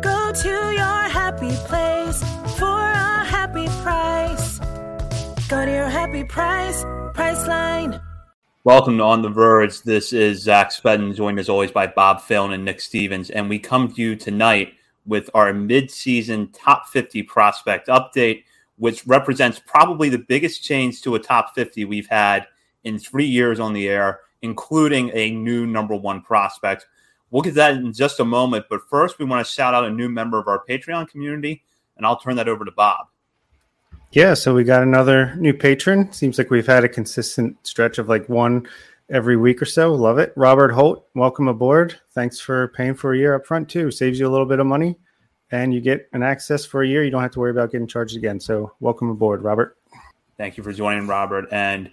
Go to your happy place for a happy price. Go to your happy price, Priceline. Welcome to On the Verge. This is Zach Spedden, joined as always by Bob Phelan and Nick Stevens. And we come to you tonight with our mid-season top 50 prospect update, which represents probably the biggest change to a top 50 we've had in three years on the air, including a new number one prospect. We'll get that in just a moment. But first, we want to shout out a new member of our Patreon community, and I'll turn that over to Bob. Yeah, so we got another new patron. Seems like we've had a consistent stretch of like one every week or so. Love it. Robert Holt, welcome aboard. Thanks for paying for a year up front too. Saves you a little bit of money and you get an access for a year. You don't have to worry about getting charged again. So welcome aboard, Robert. Thank you for joining, Robert. And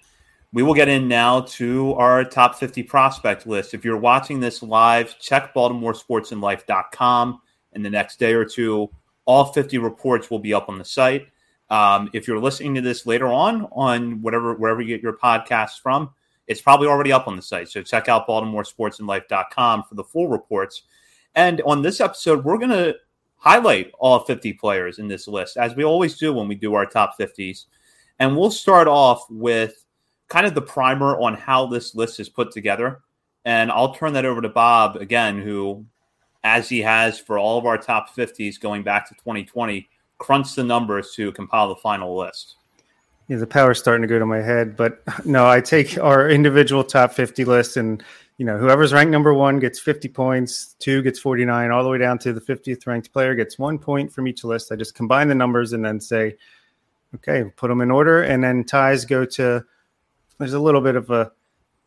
we will get in now to our top 50 prospect list. If you're watching this live, check BaltimoreSportsAndLife.com. In the next day or two, all 50 reports will be up on the site. Um, if you're listening to this later on on whatever wherever you get your podcasts from, it's probably already up on the site. So check out BaltimoreSportsAndLife.com for the full reports. And on this episode, we're going to highlight all 50 players in this list, as we always do when we do our top 50s. And we'll start off with kind of the primer on how this list is put together. And I'll turn that over to Bob again, who, as he has for all of our top 50s going back to 2020, crunch the numbers to compile the final list. Yeah, the power's starting to go to my head, but no, I take our individual top 50 list and you know, whoever's ranked number one gets 50 points, two gets 49, all the way down to the 50th ranked player gets one point from each list. I just combine the numbers and then say, okay, put them in order. And then ties go to, there's a little bit of a,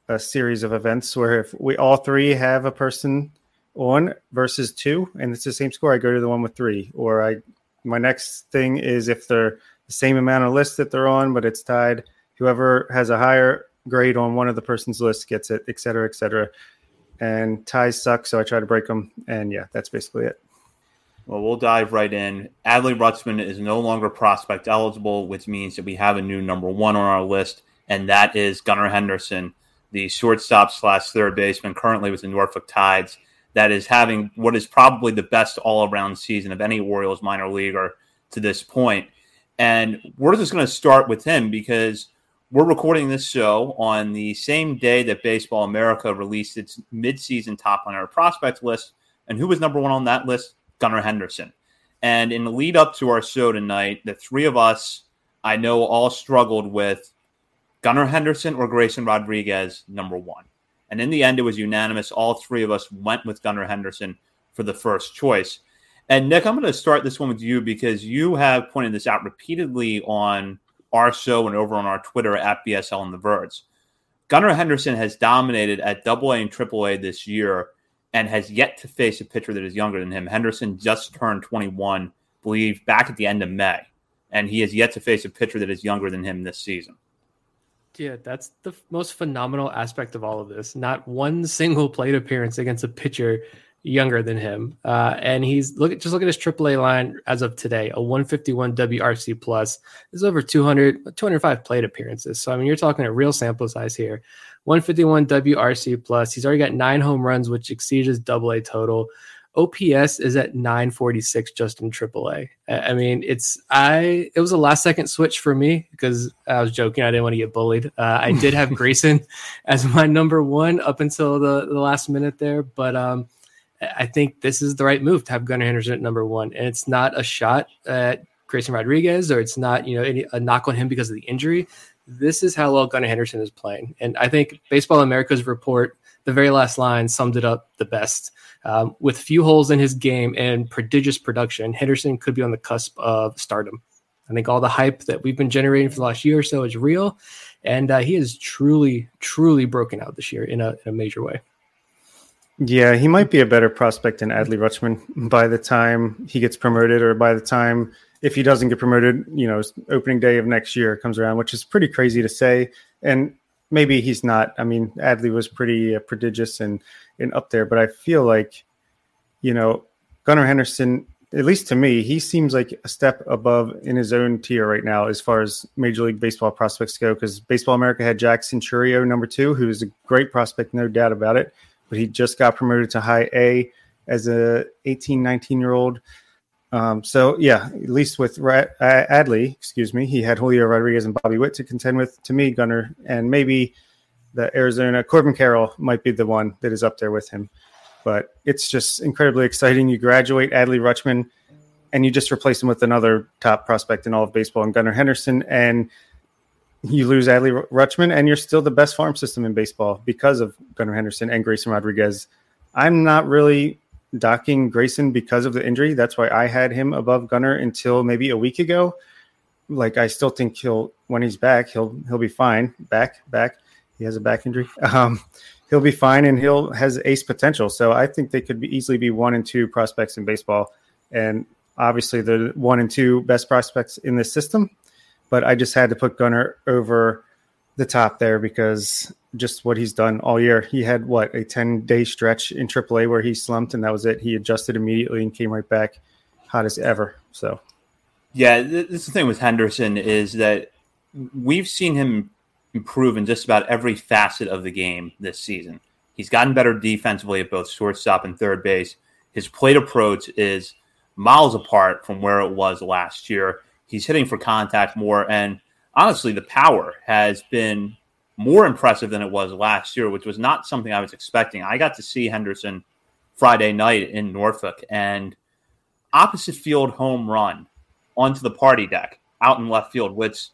a series of events where if we all three have a person on versus two and it's the same score, I go to the one with three, or I my next thing is if they're the same amount of lists that they're on, but it's tied. Whoever has a higher grade on one of the person's lists gets it, et cetera, et cetera. And ties suck, so I try to break them. And yeah, that's basically it. Well, we'll dive right in. Adley Rutschman is no longer prospect eligible, which means that we have a new number one on our list, and that is Gunnar Henderson, the shortstop slash third baseman, currently with the Norfolk Tides that is having what is probably the best all around season of any Orioles minor leaguer to this point. And we're just going to start with him because we're recording this show on the same day that Baseball America released its midseason top 100 prospect list. And who was number one on that list? Gunnar Henderson. And in the lead up to our show tonight, the three of us, I know, all struggled with Gunnar Henderson or Grayson Rodriguez, number one. And in the end, it was unanimous. All three of us went with Gunnar Henderson for the first choice. And Nick, I'm going to start this one with you because you have pointed this out repeatedly on our show and over on our Twitter at BSL and the Verge. Gunnar Henderson has dominated at AA and AAA this year and has yet to face a pitcher that is younger than him. Henderson just turned 21, I believe, back at the end of May, and he has yet to face a pitcher that is younger than him this season. Yeah, that's the most phenomenal aspect of all of this. Not one single plate appearance against a pitcher younger than him. Uh, and he's look at just look at his AAA line as of today, a 151 WRC plus. is over 200 205 plate appearances. So I mean, you're talking a real sample size here. 151 WRC plus. He's already got nine home runs, which exceeds his double A total. OPS is at 946 just in AAA. I mean, it's I it was a last second switch for me because I was joking. I didn't want to get bullied. Uh, I did have Grayson as my number one up until the, the last minute there, but um, I think this is the right move to have Gunnar Henderson at number one. And it's not a shot at Grayson Rodriguez or it's not, you know, any, a knock on him because of the injury. This is how well Gunnar Henderson is playing. And I think Baseball America's report, the very last line, summed it up the best. Um, with few holes in his game and prodigious production, Henderson could be on the cusp of stardom. I think all the hype that we've been generating for the last year or so is real. And uh, he is truly, truly broken out this year in a, in a major way. Yeah, he might be a better prospect than Adley Rutschman by the time he gets promoted, or by the time if he doesn't get promoted, you know, opening day of next year comes around, which is pretty crazy to say. And maybe he's not. I mean, Adley was pretty uh, prodigious and and up there, but I feel like, you know, Gunnar Henderson, at least to me, he seems like a step above in his own tier right now as far as Major League Baseball prospects go. Because Baseball America had Jackson Chourio, number two, who is a great prospect, no doubt about it but he just got promoted to high A as a 18, 19 year old. Um, so yeah, at least with Adley, excuse me, he had Julio Rodriguez and Bobby Witt to contend with. To me, Gunnar and maybe the Arizona Corbin Carroll might be the one that is up there with him. But it's just incredibly exciting. You graduate Adley Rutschman, and you just replace him with another top prospect in all of baseball, and Gunnar Henderson, and you lose Adley Rutschman, and you're still the best farm system in baseball because of Gunnar Henderson and Grayson Rodriguez. I'm not really docking Grayson because of the injury. That's why I had him above Gunnar until maybe a week ago. Like I still think he'll when he's back, he'll he'll be fine. Back, back. He has a back injury. Um, he'll be fine and he'll has ace potential. So I think they could be, easily be one and two prospects in baseball. And obviously the one and two best prospects in this system but I just had to put Gunnar over the top there because just what he's done all year. He had what a 10 day stretch in AAA where he slumped, and that was it. He adjusted immediately and came right back hot as ever. So, yeah, this is the thing with Henderson is that we've seen him improve in just about every facet of the game this season. He's gotten better defensively at both shortstop and third base. His plate approach is miles apart from where it was last year. He's hitting for contact more. And honestly, the power has been more impressive than it was last year, which was not something I was expecting. I got to see Henderson Friday night in Norfolk and opposite field home run onto the party deck out in left field, which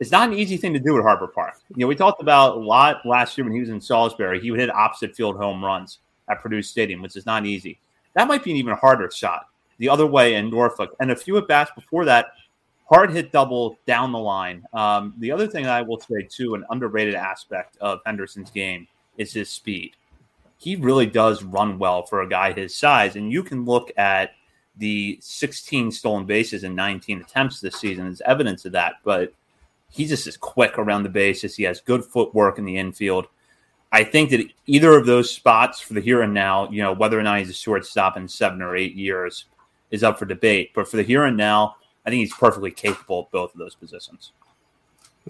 is not an easy thing to do at Harbor Park. You know, we talked about a lot last year when he was in Salisbury. He would hit opposite field home runs at Perdue Stadium, which is not easy. That might be an even harder shot the other way in Norfolk. And a few at bats before that, hard hit double down the line. Um, the other thing I will say too, an underrated aspect of Henderson's game is his speed. He really does run well for a guy his size, and you can look at the 16 stolen bases in 19 attempts this season as evidence of that. But he just is quick around the bases. He has good footwork in the infield. I think that either of those spots for the here and now, you know, whether or not he's a shortstop in seven or eight years is up for debate. But for the here and now, I think he's perfectly capable of both of those positions.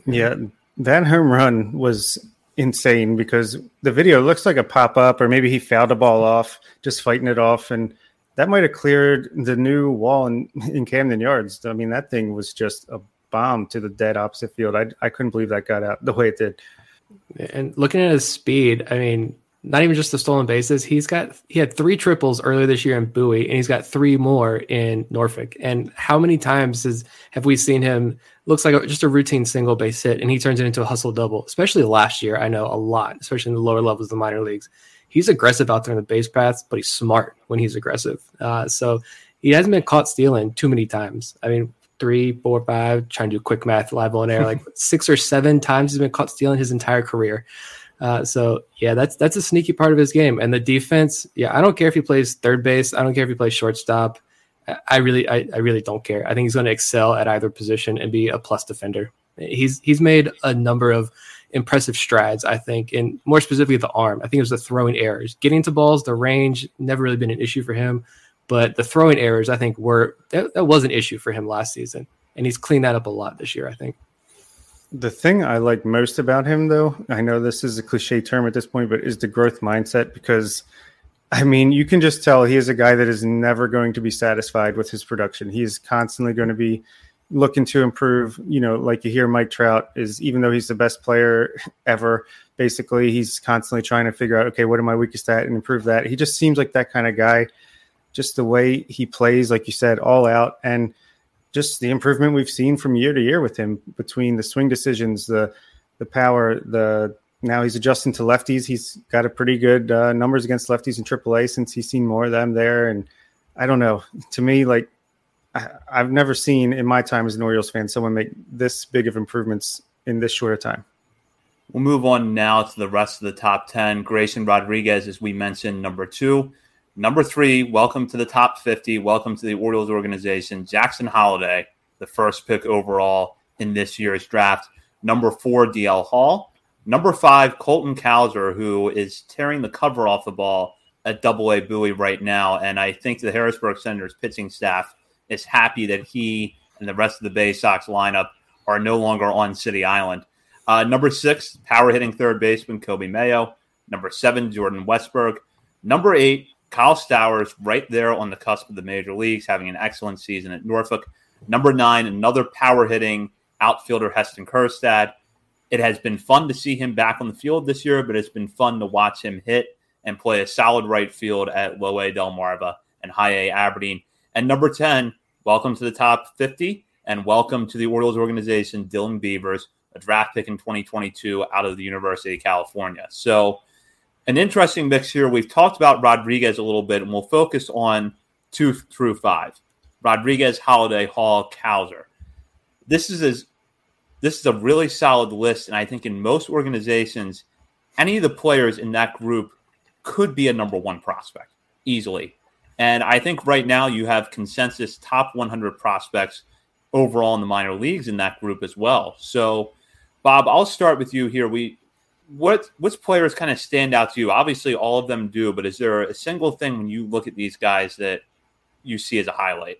Yeah, that home run was insane because the video looks like a pop up, or maybe he fouled a ball off, just fighting it off, and that might have cleared the new wall in, in Camden Yards. I mean, that thing was just a bomb to the dead opposite field. I I couldn't believe that got out the way it did. And looking at his speed, I mean, not even just the stolen bases. He's got he had three triples earlier this year in Bowie, and he's got three more in Norfolk. And how many times has have we seen him? Looks like a, just a routine single base hit, and he turns it into a hustle double. Especially last year, I know a lot, especially in the lower levels of the minor leagues. He's aggressive out there in the base paths, but he's smart when he's aggressive. Uh, so he hasn't been caught stealing too many times. I mean, three, four, five. Trying to do quick math live on air, like six or seven times he's been caught stealing his entire career. Uh, so yeah, that's that's a sneaky part of his game. And the defense, yeah, I don't care if he plays third base. I don't care if he plays shortstop. I really, I, I really don't care. I think he's going to excel at either position and be a plus defender. He's he's made a number of impressive strides. I think, and more specifically the arm. I think it was the throwing errors, getting to balls, the range never really been an issue for him. But the throwing errors, I think, were that, that was an issue for him last season, and he's cleaned that up a lot this year. I think. The thing I like most about him, though, I know this is a cliche term at this point, but is the growth mindset because, I mean, you can just tell he is a guy that is never going to be satisfied with his production. He is constantly going to be looking to improve. You know, like you hear Mike Trout is, even though he's the best player ever, basically, he's constantly trying to figure out, okay, what am I weakest at and improve that. He just seems like that kind of guy, just the way he plays, like you said, all out. And just the improvement we've seen from year to year with him between the swing decisions, the the power, the now he's adjusting to lefties. He's got a pretty good uh, numbers against lefties in AAA since he's seen more of them there. And I don't know. To me, like I, I've never seen in my time as an Orioles fan someone make this big of improvements in this short of time. We'll move on now to the rest of the top 10. Grayson Rodriguez, as we mentioned, number two. Number three, welcome to the top 50. Welcome to the Orioles organization. Jackson Holliday, the first pick overall in this year's draft. Number four, DL Hall. Number five, Colton Cowser, who is tearing the cover off the ball at Double A Bowie right now. And I think the Harrisburg Senators pitching staff is happy that he and the rest of the Bay Sox lineup are no longer on City Island. Uh, number six, power hitting third baseman Coby Mayo. Number seven, Jordan Westburg. Number eight, Kyle Stowers, right there on the cusp of the major leagues, having an excellent season at Norfolk. Number nine, another power hitting outfielder, Heston Kjerstad. It has been fun to see him back on the field this year, but it's been fun to watch him hit and play a solid right field at Low A Delmarva and High A Aberdeen. And number 10, welcome to the top 50 and welcome to the Orioles organization, Dylan Beavers, a draft pick in 2022 out of the University of California. So, an interesting mix here. We've talked about Rodriguez a little bit, and we'll focus on two through five Rodriguez, Holliday, Hall, Cowser. This is as this is a really solid list, and I think in most organizations, any of the players in that group could be a number one prospect easily. And I think right now you have consensus top 100 prospects overall in the minor leagues in that group as well. So, Bob, I'll start with you here. We what which players kind of stand out to you? Obviously, all of them do, but is there a single thing when you look at these guys that you see as a highlight?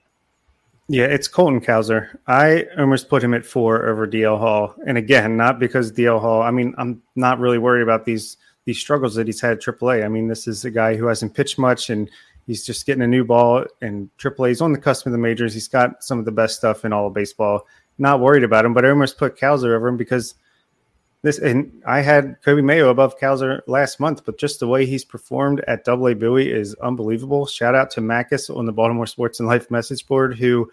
Yeah, it's Colton Cowser. I almost put him at four over DL Hall, and again, not because DL Hall. I mean, I'm not really worried about these these struggles that he's had at AAA. I mean, this is a guy who hasn't pitched much, and he's just getting a new ball. And AAA, he's on the cusp of the majors. He's got some of the best stuff in all of baseball. Not worried about him, but I almost put Cowser over him because this. And I had Coby Mayo above Cowser last month, but just the way he's performed at Double A Bowie is unbelievable. Shout out to Macus on the Baltimore Sports and Life message board who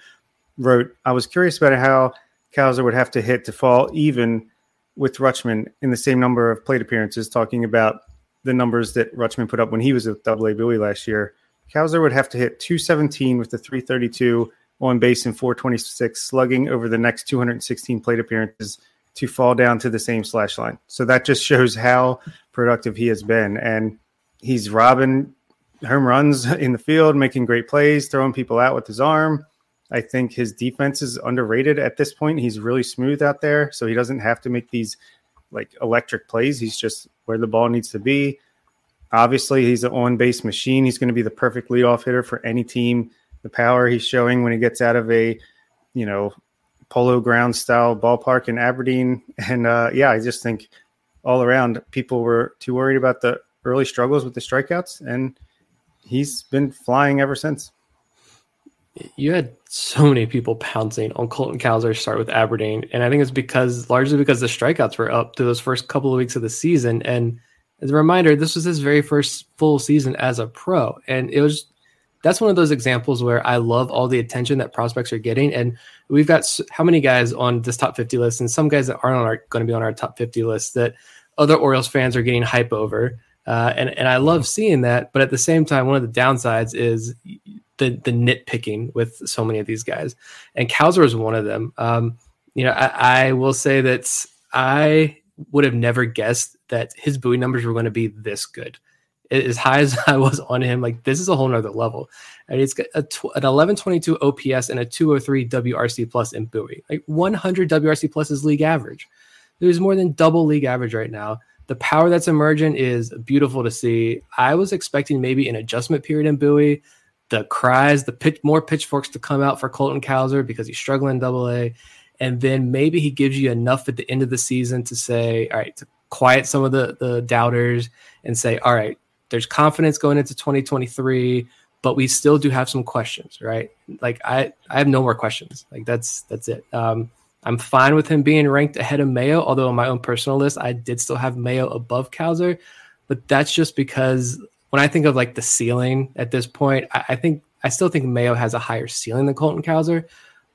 wrote, "I was curious about how Cowser would have to hit to fall even." with Rutschman in the same number of plate appearances, talking about the numbers that Rutschman put up when he was at Double A Bowie last year. Cowser would have to hit 217 with the 332 on base and 426 slugging over the next 216 plate appearances to fall down to the same slash line. So that just shows how productive he has been. And he's robbing home runs in the field, making great plays, throwing people out with his arm. I think his defense is underrated at this point. He's really smooth out there, so he doesn't have to make these like electric plays. He's just where the ball needs to be. Obviously, he's an on base machine. He's going to be the perfect leadoff hitter for any team. The power he's showing when he gets out of a, you know, polo ground style ballpark in Aberdeen. And uh, yeah, I just think all around people were too worried about the early struggles with the strikeouts, and he's been flying ever since you had so many people pouncing on Colton Cowser start with Aberdeen, and I think it's because largely because the strikeouts were up through those first couple of weeks of the season. And as a reminder, this was his very first full season as a pro, and it was that's one of those examples where I love all the attention that prospects are getting. And we've got how many guys on this top 50 list, and some guys that aren't going to be on our top 50 list that other Orioles fans are getting hype over. Uh, and and I love seeing that, but at the same time, one of the downsides is the the nitpicking with so many of these guys, and Cowser is one of them. Um, you know, I, I, will say that I would have never guessed that his Bowie numbers were going to be this good. As high as I was on him, like this is a whole nother level. And it's got a tw- an 1122 OPS and a 203 WRC plus in Bowie. Like 100 WRC plus is league average. There's more than double league average right now. The power that's emergent is beautiful to see. I was expecting maybe an adjustment period in Bowie the cries, the pitch, more pitchforks to come out for Colton Cowser because he's struggling double A. And then maybe he gives you enough at the end of the season to say, all right, to quiet some of the, the doubters and say, all right, there's confidence going into 2023, but we still do have some questions, right? Like I, I have no more questions. Like that's, that's it. Um, I'm fine with him being ranked ahead of Mayo, although on my own personal list, I did still have Mayo above Cowser, but that's just because when I think of like the ceiling at this point, I, I, think I still think Mayo has a higher ceiling than Colton Cowser.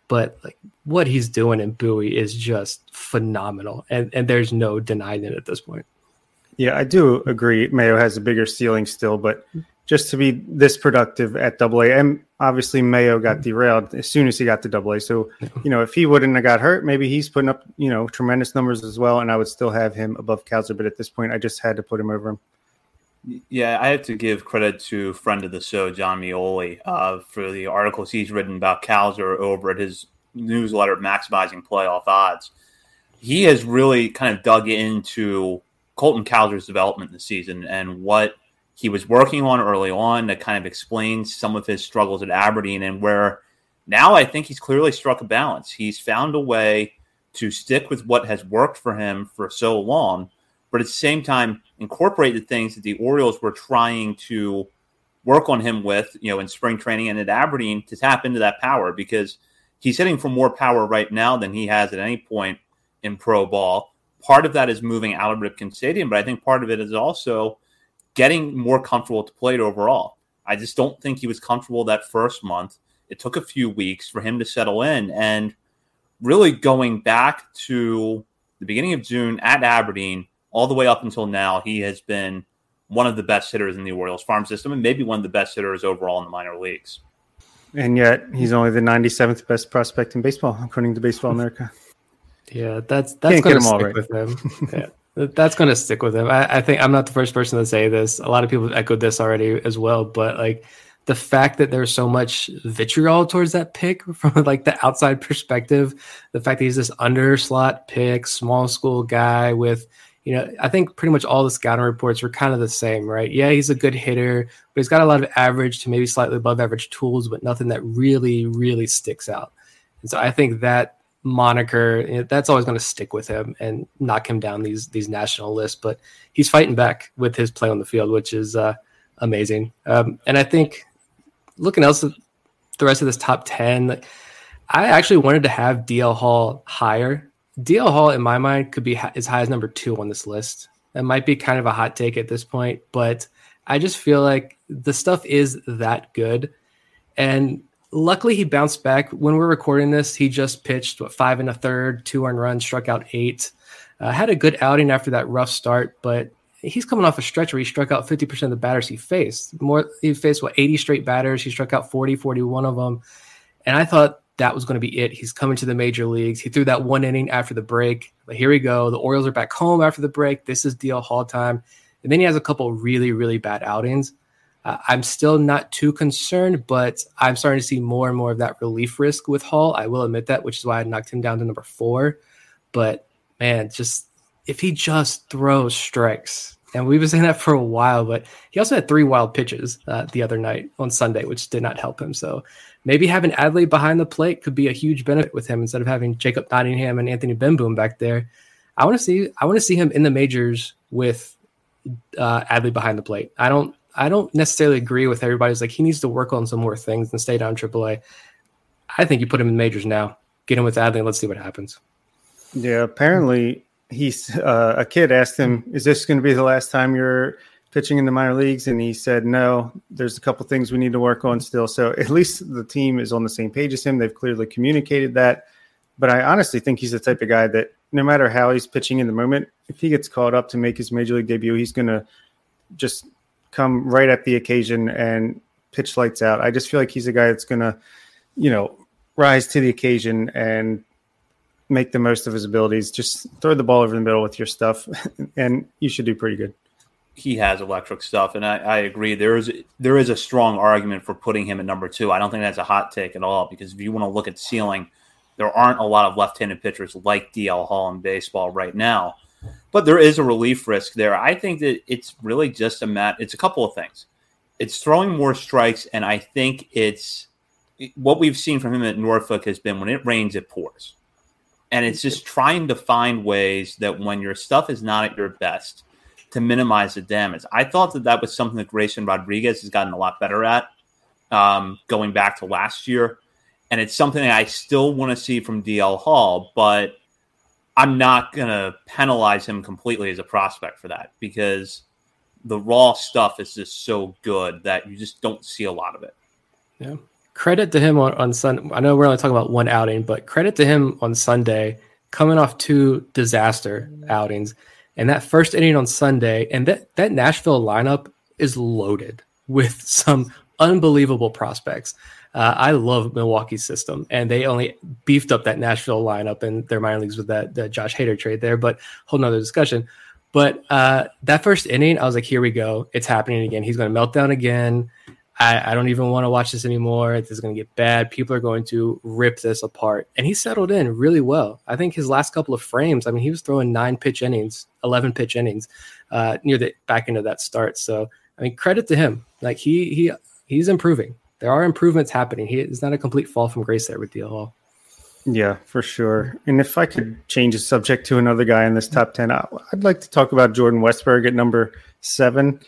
but like what he's doing in Bowie is just phenomenal, and and there's no denying it at this point. Yeah, I do agree. Mayo has a bigger ceiling still, but just to be this productive at Double A, and obviously Mayo got derailed as soon as he got to Double A. So you know, if he wouldn't have got hurt, maybe he's putting up you know tremendous numbers as well, and I would still have him above Cowser. But at this point, I just had to put him over him. Yeah, I have to give credit to friend of the show, John Meoli, uh, for the articles he's written about Cowser over at his newsletter, Maximizing Playoff Odds. He has really kind of dug into Colton Cowser's development this season and what he was working on early on that kind of explains some of his struggles at Aberdeen and where now I think he's clearly struck a balance. He's found a way to stick with what has worked for him for so long, but at the same time incorporate the things that the Orioles were trying to work on him with, you know, in spring training and at Aberdeen to tap into that power because he's hitting for more power right now than he has at any point in pro ball part of that is moving out of Ripken Stadium, but I think part of it is also getting more comfortable to plate overall. I just don't think he was comfortable that first month. It took a few weeks for him to settle in. And really going back to the beginning of June at Aberdeen, all the way up until now, he has been one of the best hitters in the Orioles farm system and maybe one of the best hitters overall in the minor leagues. And yet he's only the 97th best prospect in baseball, according to Baseball America. Yeah, that's that's going to stick right. with him. yeah, that's going to stick with him. I, I, think I'm not the first person to say this. A lot of people have echoed this already as well. But like the fact that there's so much vitriol towards that pick from like the outside perspective, the fact that he's this underslot pick, small school guy with you know, I think pretty much all the scouting reports were kind of the same, right? Yeah, he's a good hitter, but he's got a lot of average to maybe slightly above average tools, but nothing that really, really sticks out. And so I think that moniker that's always going to stick with him and knock him down these these national lists but he's fighting back with his play on the field which is uh, amazing. Um, and i think looking else at the rest of this top 10 i actually wanted to have dl hall higher. Dl hall in my mind could be as high as number two on this list. That might be kind of a hot take at this point but i just feel like the stuff is that good. And luckily he bounced back. When we're recording this, he just pitched what five and a third, two earned runs, struck out eight. Uh, had a good outing after that rough start, but he's coming off a stretch where he struck out 50% of the batters he faced. More he faced what 80 straight batters. He struck out 40, 41 of them. And I thought that was going to be it. He's coming to the major leagues. He threw that one inning after the break. But here we go. The Orioles are back home after the break. This is DL Hall time. And then he has a couple really, really bad outings. Uh, I'm still not too concerned, but I'm starting to see more and more of that relief risk with Hall. I will admit that, which is why I knocked him down to number four. But man, just if he just throws strikes, and we've been saying that for a while, but he also had three wild pitches uh, the other night on Sunday, which did not help him. So maybe having Adley behind the plate could be a huge benefit with him instead of having Jacob Nottingham and Anthony Bemboom back there. I want to see I want to see him in the majors with uh, Adley behind the plate. I don't I don't necessarily agree with everybody's like he needs to work on some more things and stay down AAA. I think you put him in majors now, get him with Adley, let's see what happens. Yeah, apparently he's uh, a kid asked him, "Is this going to be the last time you're pitching in the minor leagues?" And he said, "No. There's a couple things we need to work on still." So at least the team is on the same page as him. They've clearly communicated that. But I honestly think he's the type of guy that no matter how he's pitching in the moment, if he gets called up to make his major league debut, he's going to just come right at the occasion and pitch lights out. I just feel like he's a guy that's going to, you know, rise to the occasion and make the most of his abilities. Just throw the ball over the middle with your stuff, and you should do pretty good. He has electric stuff, and I, I, agree. There is there is a strong argument for putting him at number two. I don't think that's a hot take at all because if you want to look at ceiling, there aren't a lot of left-handed pitchers like DL Hall in baseball right now but there is a relief risk there. I think that it's really just a mat. It's a couple of things. It's throwing more strikes, and I think it's what we've seen from him at Norfolk has been when it rains, it pours, and it's just trying to find ways that when your stuff is not at your best, to minimize the damage. I thought that that was something that Grayson Rodriguez has gotten a lot better at, um, going back to last year, and it's something I still want to see from DL Hall, but I'm not going to penalize him completely as a prospect for that because the raw stuff is just so good that you just don't see a lot of it. Yeah. credit to him on, on Sun. I know we're only talking about one outing, but credit to him on Sunday, coming off two disaster outings. And that first inning on Sunday, and that, that Nashville lineup is loaded with some unbelievable prospects. Uh, I love Milwaukee's system, and they only beefed up that Nashville lineup in their minor leagues with that, that Josh Hader trade there. But whole nother discussion. But uh, that first inning, I was like, here we go. It's happening again. He's going to melt down again. I, I don't even want to watch this anymore. This is going to get bad. People are going to rip this apart. And he settled in really well. I think his last couple of frames, I mean, he was throwing nine pitch innings, 11 pitch innings uh, near the back end of that start. So, I mean, credit to him. Like he, he, he's improving. There are improvements happening. He is not a complete fall from grace there with DL Hall. Yeah, for sure. And if I could change the subject to another guy in this top 10, I'd like to talk about Jordan Westburg at number seven.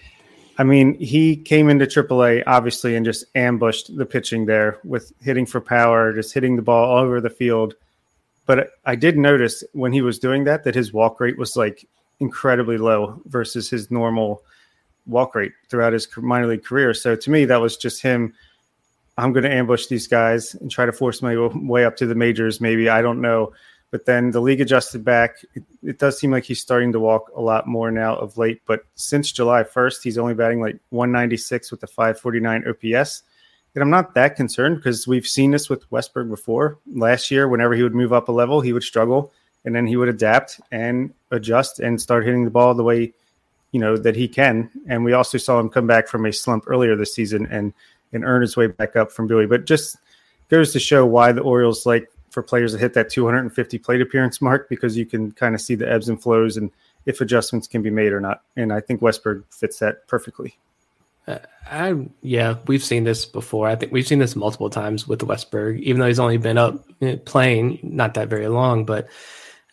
I mean, he came into AAA obviously and just ambushed the pitching there with hitting for power, just hitting the ball all over the field. But I did notice when he was doing that that his walk rate was like incredibly low versus his normal walk rate throughout his minor league career. So to me, that was just him. I'm going to ambush these guys and try to force my way up to the majors. Maybe I don't know. But then the league adjusted back. It, it, does seem like he's starting to walk a lot more now of late. But since July 1st, he's only batting like 196 with a 549 OPS. And I'm not that concerned because we've seen this with Westburg before. Last year, whenever he would move up a level, he would struggle and then he would adapt and adjust and start hitting the ball the way you know that he can. And we also saw him come back from a slump earlier this season and and earn his way back up from Bowie. But just goes to show why the Orioles like for players that hit that 250 plate appearance mark because you can kind of see the ebbs and flows and if adjustments can be made or not. And I think Westburg fits that perfectly. Uh, I yeah, we've seen this before. I think we've seen this multiple times with Westburg, even though he's only been up eh, playing not that very long. But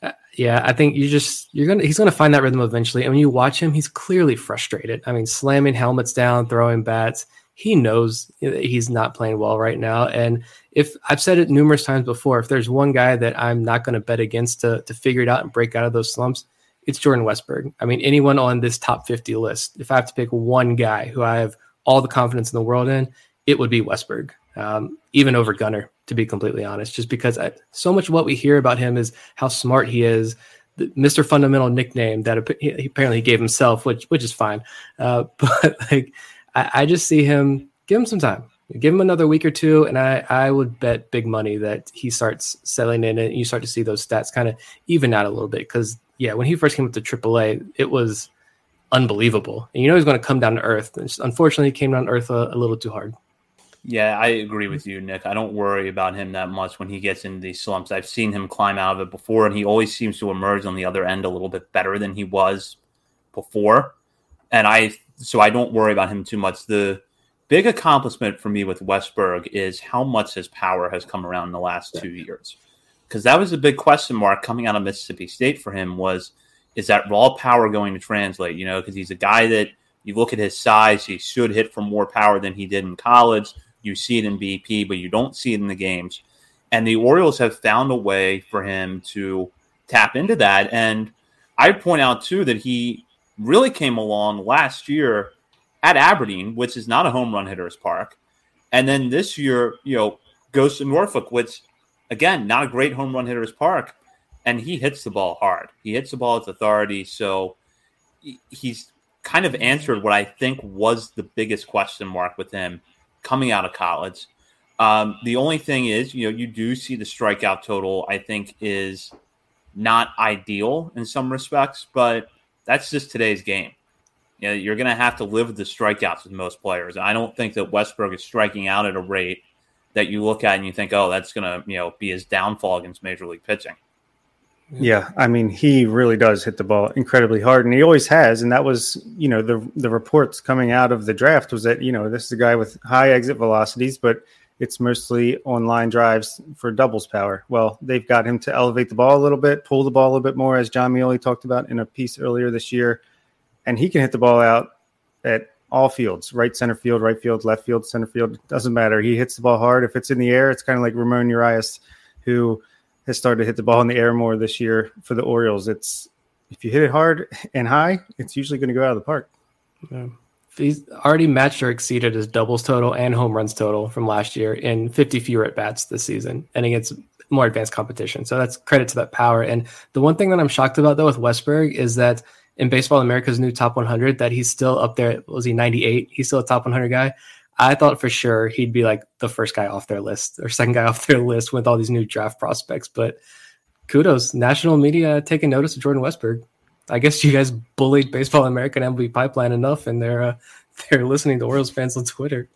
uh, yeah, I think you just you're gonna he's gonna find that rhythm eventually. And when you watch him, he's clearly frustrated. I mean, slamming helmets down, throwing bats he knows he's not playing well right now. And if I've said it numerous times before, if there's one guy that I'm not going to bet against to, to figure it out and break out of those slumps, it's Jordan Westburg. I mean, anyone on this top 50 list, if I have to pick one guy who I have all the confidence in the world in, it would be Westburg, um, even over Gunnar, to be completely honest, just because I, so much of what we hear about him is how smart he is, Mr. Fundamental nickname that he, apparently he gave himself, which which is fine. Uh, but like I, I just see him give him some time. Give him another week or two, and I, I would bet big money that he starts settling in and you start to see those stats kind of even out a little bit. Because, yeah, when he first came up to AAA, it was unbelievable. And you know he's going to come down to earth. And unfortunately, he came down to earth a, a, little too hard. Yeah, I agree with you, Nick. I don't worry about him that much when he gets into these slumps. I've seen him climb out of it before, and he always seems to emerge on the other end a little bit better than he was before. And I so I don't worry about him too much. The big accomplishment for me with Westburg is how much his power has come around in the last two years. Because that was a big question mark coming out of Mississippi State for him was is that raw power going to translate? You know, because he's a guy that you look at his size, he should hit for more power than he did in college. You see it in BP, but you don't see it in the games. And the Orioles have found a way for him to tap into that. And I point out too that he really came along last year at Aberdeen, which is not a home run hitter's park. And then this year, you know, goes to Norfolk, which again, not a great home run hitter's park. And he hits the ball hard. He hits the ball with authority. So he's kind of answered what I think was the biggest question mark with him coming out of college. Um, the only thing is, you know, you do see the strikeout total, I think, is not ideal in some respects, but that's just today's game. You know, you're going to have to live with the strikeouts with most players. I don't think that Westburg is striking out at a rate that you look at and you think, oh, that's going to you know be his downfall against major league pitching. Yeah, I mean, he really does hit the ball incredibly hard, and he always has. And that was, you know, the the reports coming out of the draft was that you know this is a guy with high exit velocities, but it's mostly on line drives for doubles power. Well, they've got him to elevate the ball a little bit, pull the ball a little bit more, as John Meoli talked about in a piece earlier this year. And he can hit the ball out at all fields right center field, right field, left field, center field. Doesn't matter. He hits the ball hard. If it's in the air, it's kind of like Ramon Urias, who has started to hit the ball in the air more this year for the Orioles. It's if you hit it hard and high, it's usually going to go out of the park. Yeah he's already matched or exceeded his doubles total and home runs total from last year in 50 fewer at bats this season, and against more advanced competition. So that's credit to that power. And the one thing that I'm shocked about though with Westburg is that in Baseball America's new top 100, that he's still up there. Was he 98? He's still a top 100 guy. I thought for sure he'd be like the first guy off their list or second guy off their list with all these new draft prospects. But kudos, national media taking notice of Jordan Westburg. I guess you guys bullied Baseball American and MLB Pipeline enough, and they're uh, they're listening to Orioles fans on Twitter.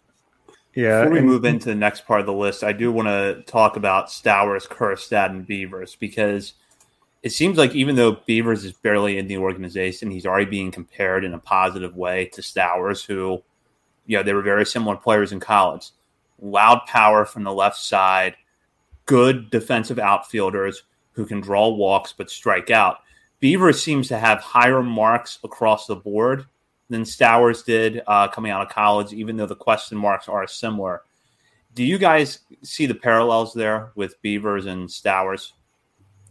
Yeah. Before we and, move into the next part of the list, I do want to talk about Stowers, Kjerstad, and Beavers because it seems like even though Beavers is barely in the organization, he's already being compared in a positive way to Stowers, who, you know, they were very similar players in college. Loud power from the left side, good defensive outfielders who can draw walks but strike out. Beavers seems to have higher marks across the board than Stowers did uh, coming out of college, even though the question marks are similar. Do you guys see the parallels there with Beavers and Stowers?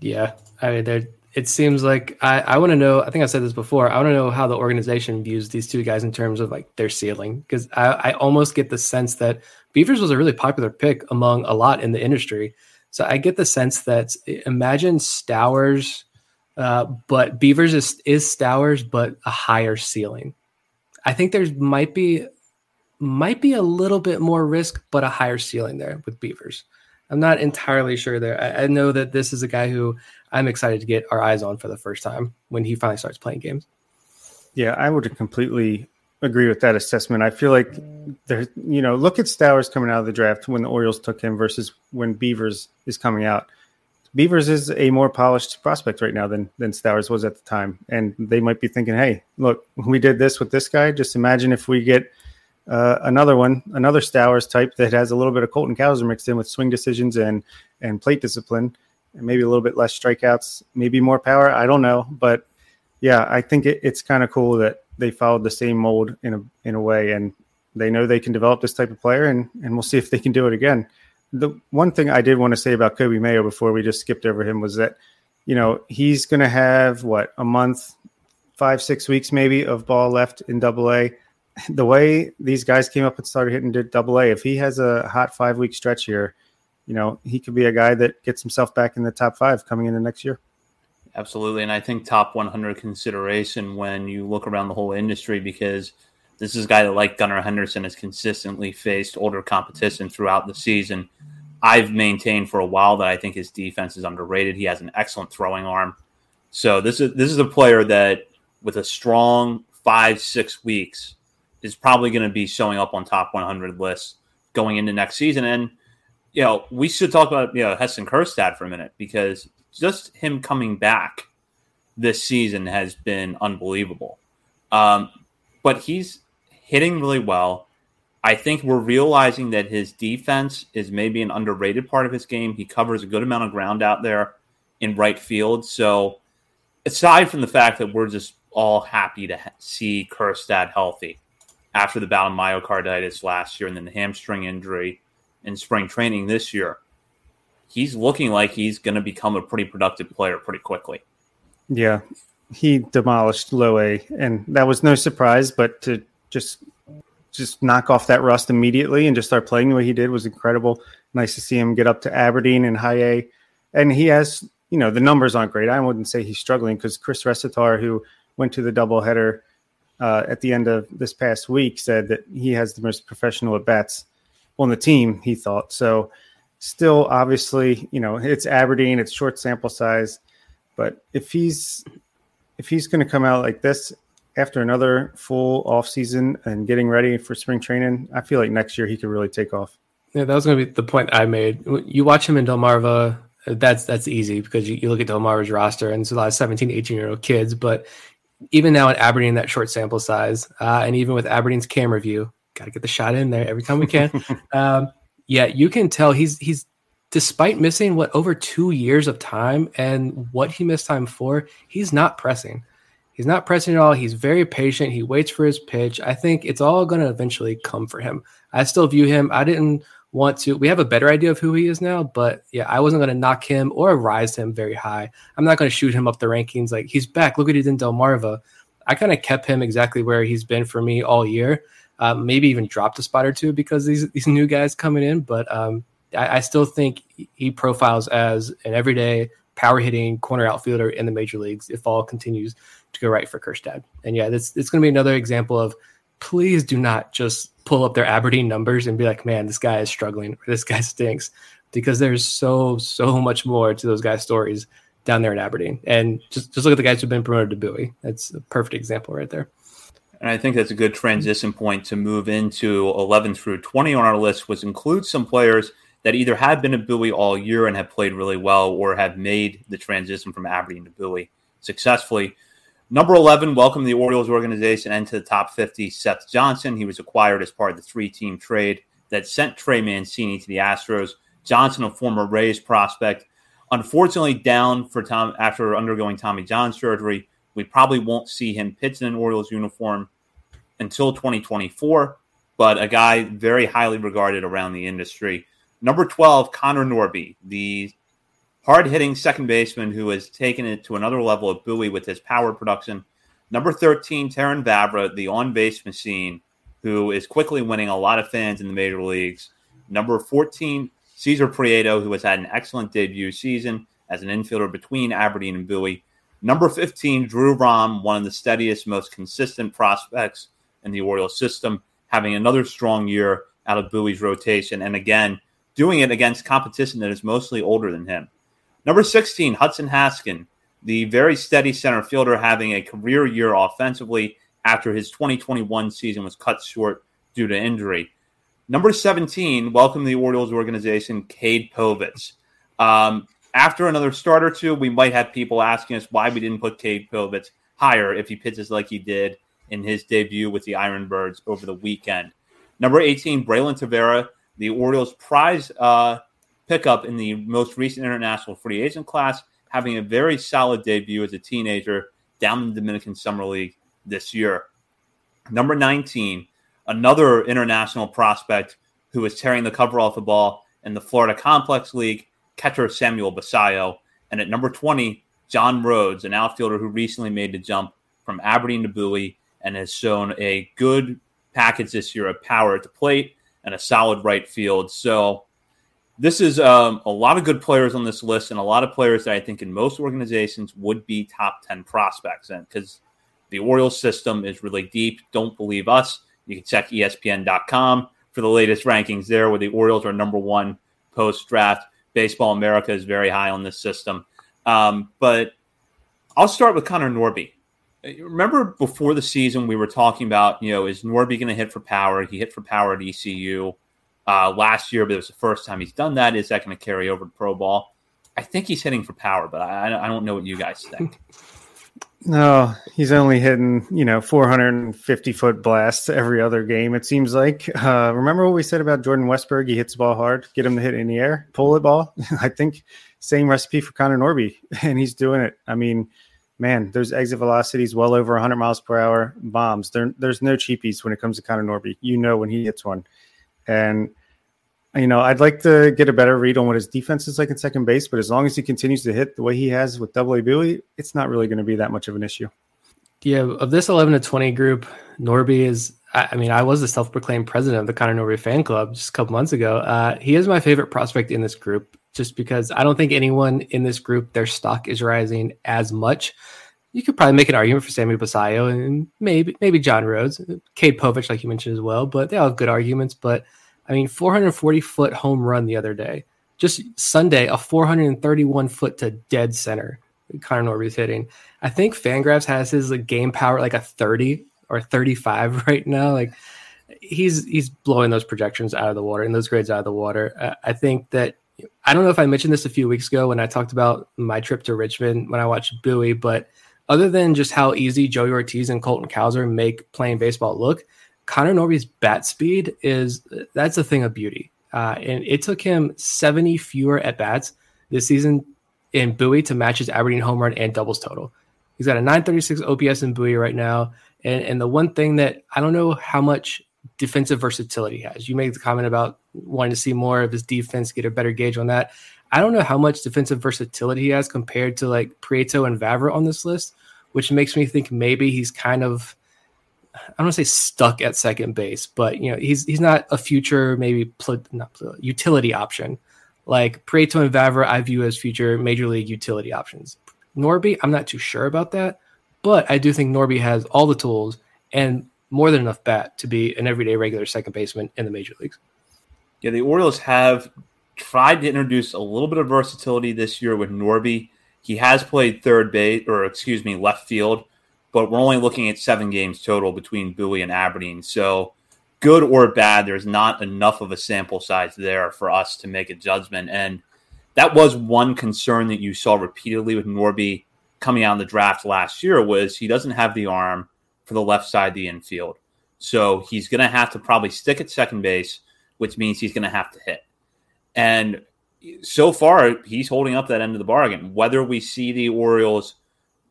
Yeah, I mean, it seems like I, I want to know. I think I said this before. I want to know how the organization views these two guys in terms of like their ceiling, because I, I almost get the sense that Beavers was a really popular pick among a lot in the industry. So I get the sense that imagine Stowers, uh, but Beavers is, is Stowers, but a higher ceiling. I think there's might be might be a little bit more risk, but a higher ceiling there with Beavers. I'm not entirely sure there. I, I, know that this is a guy who I'm excited to get our eyes on for the first time when he finally starts playing games. Yeah, I would completely agree with that assessment. I feel like there's, you know, look at Stowers coming out of the draft when the Orioles took him versus when Beavers is coming out. Beavers is a more polished prospect right now than than Stowers was at the time, and they might be thinking, "Hey, look, we did this with this guy. Just imagine if we get uh, another one, another Stowers type that has a little bit of Colton Cowser mixed in with swing decisions and and plate discipline, and maybe a little bit less strikeouts, maybe more power. I don't know, but yeah, I think it, it's kind of cool that they followed the same mold in a in a way, and they know they can develop this type of player, and and we'll see if they can do it again the one thing I did want to say about Coby Mayo before we just skipped over him was that, you know, he's going to have what a month, five, six weeks maybe of ball left in double A. The way these guys came up and started hitting double A, if he has a hot five week stretch here, you know, he could be a guy that gets himself back in the top five coming into next year. Absolutely. And I think top 100 consideration when you look around the whole industry because this is a guy that, like Gunnar Henderson, has consistently faced older competition throughout the season. I've maintained for a while that I think his defense is underrated. He has an excellent throwing arm. So this is this is a player that, with a strong five six weeks, is probably going to be showing up on top 100 lists going into next season. And you know, we should talk about you know Heston Kjerstad for a minute because just him coming back this season has been unbelievable. Um, but he's hitting really well. I think we're realizing that his defense is maybe an underrated part of his game. He covers a good amount of ground out there in right field. So, aside from the fact that we're just all happy to see Kjerstad healthy after the bout of myocarditis last year and then the hamstring injury in spring training this year, he's looking like he's going to become a pretty productive player pretty quickly. Yeah, he demolished low A, and that was no surprise. But to just just knock off that rust immediately and just start playing the way he did was incredible. Nice to see him get up to Aberdeen and high A. And he has, you know, the numbers aren't great. I wouldn't say he's struggling because Chris Resetaar, who went to the doubleheader uh, at the end of this past week, said that he has the most professional at bats on the team, he thought. So, still, obviously, you know, it's Aberdeen, it's short sample size. But if he's if he's going to come out like this after another full off season and getting ready for spring training, I feel like next year he could really take off. Yeah, that was going to be the point I made. You watch him in Delmarva, that's that's easy because you, you look at Delmarva's roster and it's a lot of 17, 18 year old kids. But even now at Aberdeen, that short sample size, uh, and even with Aberdeen's camera view, got to get the shot in there every time we can. um, yeah, you can tell he's he's despite missing what over two years of time and what he missed time for, he's not pressing. He's not pressing at all. He's very patient. He waits for his pitch. I think it's all going to eventually come for him. I still view him. I didn't want to. We have a better idea of who he is now, but yeah, I wasn't going to knock him or rise him very high. I'm not going to shoot him up the rankings like he's back. Look what he did in Delmarva. I kind of kept him exactly where he's been for me all year. Uh, maybe even dropped a spot or two because these these new guys coming in, but um, I, I still think he profiles as an everyday power hitting corner outfielder in the major leagues if all continues to go right for Kjerstad. And yeah, this it's going to be another example of please do not just pull up their Aberdeen numbers and be like, man, this guy is struggling or this guy stinks because there's so so much more to those guys' stories down there in Aberdeen. And just just look at the guys who've been promoted to Bowie. That's a perfect example right there. And I think that's a good transition point to move into 11 through 20 on our list, which includes some players that either have been at Bowie all year and have played really well or have made the transition from Aberdeen to Bowie successfully. Number 11, welcome to the Orioles organization and to the top 50, Seth Johnson. He was acquired as part of the three team trade that sent Trey Mancini to the Astros. Johnson, a former Rays prospect, unfortunately down for Tom after undergoing Tommy John surgery. We probably won't see him pitch in an Orioles uniform until 2024, but a guy very highly regarded around the industry. Number 12, Connor Norby, the hard hitting second baseman who has taken it to another level at Bowie with his power production. Number 13, Terrin Vavra, the on base machine, who is quickly winning a lot of fans in the major leagues. Number 14, Cesar Prieto, who has had an excellent debut season as an infielder between Aberdeen and Bowie. Number 15, Drew Rom, one of the steadiest, most consistent prospects in the Orioles system, having another strong year out of Bowie's rotation. And again, doing it against competition that is mostly older than him. Number 16, Hudson Haskin, the very steady center fielder, having a career year offensively after his 2021 season was cut short due to injury. Number 17, welcome to the Orioles organization, Cade Povich. Um, after another start or two, we might have people asking us why we didn't put Cade Povich higher if he pitches like he did in his debut with the Ironbirds over the weekend. Number 18, Braylin Tavera, the Orioles' prize uh, pickup in the most recent international free agent class, having a very solid debut as a teenager down in the Dominican Summer League this year. Number 19, another international prospect who is tearing the cover off the ball in the Florida Complex League, catcher Samuel Basallo. And at number 20, John Rhodes, an outfielder who recently made the jump from Aberdeen to Bowie and has shown a good package this year of power at the plate and a solid right field. So this is um, a lot of good players on this list and a lot of players that I think in most organizations would be top 10 prospects. And because the Orioles system is really deep, don't believe us. You can check ESPN.com for the latest rankings there, where the Orioles are number one post draft. Baseball America is very high on this system. Um, but I'll start with Connor Norby. Remember before the season, we were talking about, you know, is Norby going to hit for power? He hit for power at ECU uh, last year, but it was the first time he's done that. Is that going to carry over to pro ball? I think he's hitting for power, but I, I don't know what you guys think. No, he's only hitting, you know, 450 foot blasts every other game, it seems like. Uh, remember what we said about Jordan Westburg? He hits the ball hard, get him to hit in the air, pull it ball. I think same recipe for Connor Norby, and he's doing it. I mean, man, those exit velocities well over 100 miles per hour bombs. There, there's no cheapies when it comes to Connor Norby. You know when he hits one. And you know, I'd like to get a better read on what his defense is like in second base, but as long as he continues to hit the way he has with Double A Bowie, it's not really going to be that much of an issue. Yeah, of this 11 to 20 group, Norby is. I mean, I was the self-proclaimed president of the Connor Norby fan club just a couple months ago. Uh, he is my favorite prospect in this group, just because I don't think anyone in this group their stock is rising as much. You could probably make an argument for Sammy Basallo and maybe maybe John Rhodes, Cade Povich, like you mentioned as well. But they all have good arguments. But I mean, 440 foot home run the other day. Just Sunday, a 431 foot to dead center. Connor Norby's hitting. I think Fangraphs has his like, game power like a 30 or 35 right now. Like he's he's blowing those projections out of the water and those grades out of the water. Uh, I think that I don't know if I mentioned this a few weeks ago when I talked about my trip to Richmond when I watched Bowie, but other than just how easy Joey Ortiz and Colton Cowser make playing baseball look, Connor Norby's bat speed is that's a thing of beauty. Uh, and it took him 70 fewer at bats this season in Bowie to match his Aberdeen home run and doubles total. He's got a 936 OPS in Bowie right now. And, and the one thing that I don't know how much defensive versatility he has. You made the comment about wanting to see more of his defense, get a better gauge on that. I don't know how much defensive versatility he has compared to like Prieto and Vavra on this list, which makes me think maybe he's kind of I don't want to say stuck at second base, but you know he's he's not a future maybe pl- not pl- utility option like Prieto and Vavra. I view as future major league utility options. Norby, I'm not too sure about that, but I do think Norby has all the tools and more than enough bat to be an everyday regular second baseman in the major leagues. Yeah, the Orioles have tried to introduce a little bit of versatility this year with Norby. He has played third base, or excuse me, left field, but we're only looking at seven games total between Bowie and Aberdeen. So, good or bad, there's not enough of a sample size there for us to make a judgment. And that was one concern that you saw repeatedly with Norby coming out in the draft last year was he doesn't have the arm for the left side of the infield. So he's going to have to probably stick at second base, which means he's going to have to hit. And so far, he's holding up that end of the bargain. Whether we see the Orioles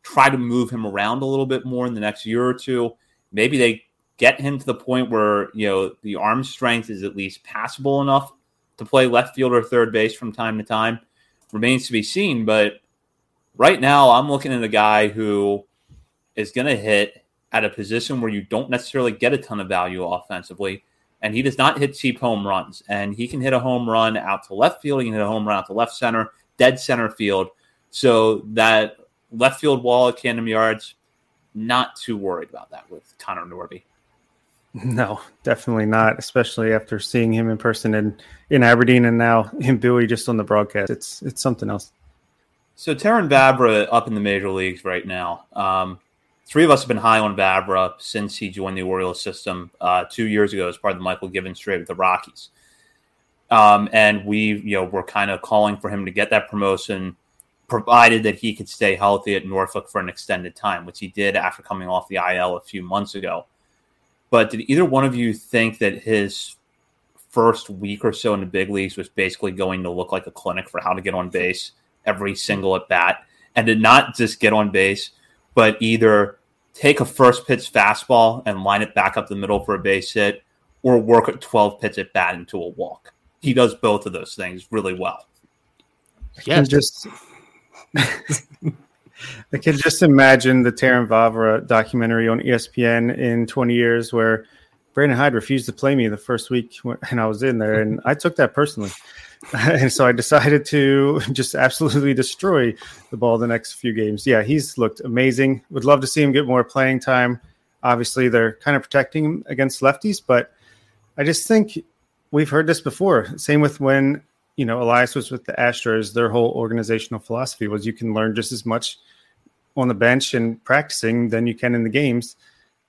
try to move him around a little bit more in the next year or two, maybe they get him to the point where you know the arm strength is at least passable enough to play left field or third base from time to time remains to be seen. But right now, I'm looking at a guy who is going to hit at a position where you don't necessarily get a ton of value offensively. And he does not hit cheap home runs. And he can hit a home run out to left field. He can hit a home run out to left center, dead center field. So that left field wall at Camden Yards, not too worried about that with Connor Norby. No, definitely not. Especially after seeing him in person in, in Aberdeen and now in Bowie just on the broadcast. It's it's something else. So Terrin Vavra up in the major leagues right now. Um, three of us have been high on Vavra since he joined the Orioles system uh, two years ago as part of the Mychal Givens trade with the Rockies. Um, and we, you know, were kind of calling for him to get that promotion, provided that he could stay healthy at Norfolk for an extended time, which he did after coming off the IL a few months ago. But did either one of you think that his first week or so in the big leagues was basically going to look like a clinic for how to get on base every single at bat, and did not just get on base, but either take a first pitch fastball and line it back up the middle for a base hit, or work at 12 pitch at bat into a walk. He does both of those things really well. Yeah, just I can just imagine the Terrin Vavra documentary on ESPN in 20 years where Brandon Hyde refused to play me the first week when I was in there, and I took that personally. and so I decided to just absolutely destroy the ball the next few games. Yeah, he's looked amazing. Would love to see him get more playing time. Obviously, they're kind of protecting him against lefties, but I just think we've heard this before. Same with when you know Elias was with the Astros. Their whole organizational philosophy was you can learn just as much on the bench and practicing than you can in the games.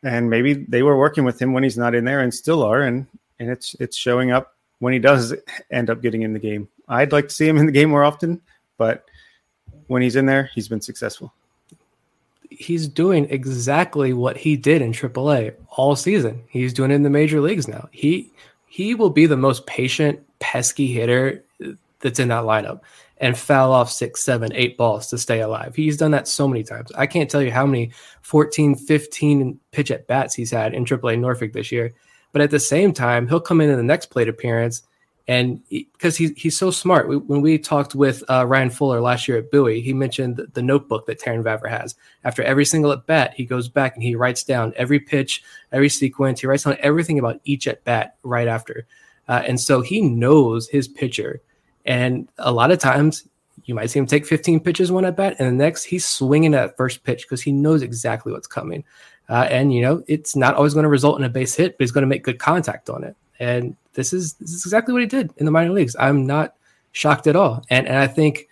And maybe they were working with him when he's not in there, and still are, and and it's it's showing up when he does end up getting in the game. I'd like to see him in the game more often, but when he's in there, he's been successful. He's doing exactly what he did in AAA all season. He's doing it in the major leagues now. He he will be the most patient, pesky hitter that's in that lineup and foul off six, seven, eight balls to stay alive. He's done that so many times. I can't tell you how many 14, 15 pitch at bats he's had in AAA Norfolk this year. But at the same time, he'll come in in the next plate appearance, and because he, he's so smart. We, when we talked with uh, Ryan Fuller last year at Bowie, he mentioned the, the notebook that Terrin Vavra has. After every single at bat, he goes back and he writes down every pitch, every sequence. He writes down everything about each at bat right after, uh, and so he knows his pitcher. And a lot of times, you might see him take 15 pitches one at bat, and the next he's swinging at first pitch because he knows exactly what's coming. Uh, and you know, it's not always going to result in a base hit, but he's going to make good contact on it. And this is this is exactly what he did in the minor leagues. I'm not shocked at all. And and I think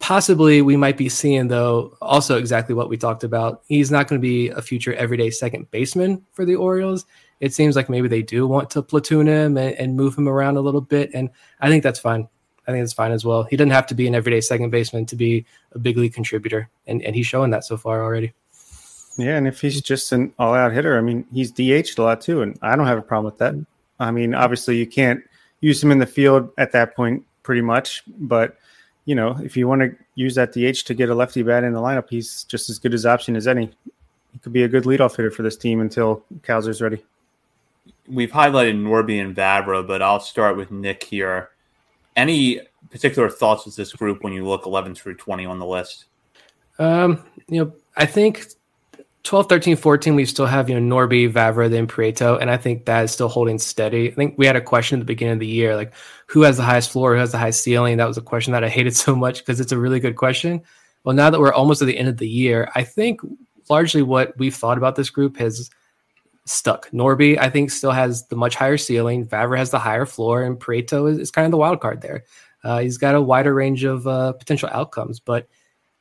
possibly we might be seeing though also exactly what we talked about. He's not going to be a future everyday second baseman for the Orioles. It seems like maybe they do want to platoon him and, and move him around a little bit, and I think that's fine. I think it's fine as well. He doesn't have to be an everyday second baseman to be a big league contributor, and, and he's showing that so far already. Yeah, and if he's just an all-out hitter, I mean, he's DH'd a lot too, and I don't have a problem with that. I mean, obviously, you can't use him in the field at that point, pretty much. But you know, if you want to use that DH to get a lefty bat in the lineup, he's just as good as option as any. He could be a good leadoff hitter for this team until Cowser's ready. We've highlighted Norby and Vavra, but I'll start with Nick here. Any particular thoughts with this group when you look 11 through 20 on the list? Um, you know, I think 12, 13, 14, we still have, you know, Norby, Vavra, then Prieto, and I think that is still holding steady. I think we had a question at the beginning of the year, like who has the highest floor, who has the highest ceiling? That was a question that I hated so much because it's a really good question. Well, now that we're almost at the end of the year, I think largely what we've thought about this group has stuck. Norby, I think, still has the much higher ceiling. Vavra has the higher floor, and Prieto is, is kind of the wild card there. Uh, he's got a wider range of uh, potential outcomes, but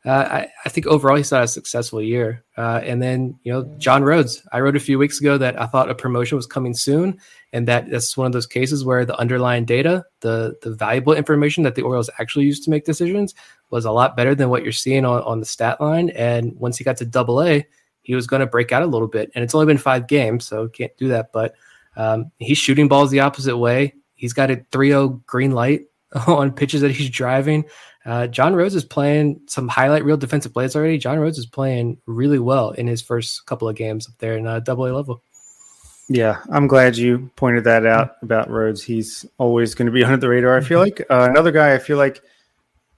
uh, I, I, think overall he's had a successful year. Uh, and then, you know, John Rhodes, I wrote a few weeks ago that I thought a promotion was coming soon, and that that's one of those cases where the underlying data, the the valuable information that the Orioles actually used to make decisions, was a lot better than what you're seeing on, on the stat line. And once he got to Double A, he was going to break out a little bit. And it's only been five games, so can't do that. But um, he's shooting balls the opposite way. He's got a 3-0 green light on pitches that he's driving. Uh, John Rhodes is playing some highlight real defensive plays already. John Rhodes is playing really well in his first couple of games up there in uh, double A level. Yeah, I'm glad you pointed that out about Rhodes. He's always going to be under the radar, I feel like. Uh, another guy I feel like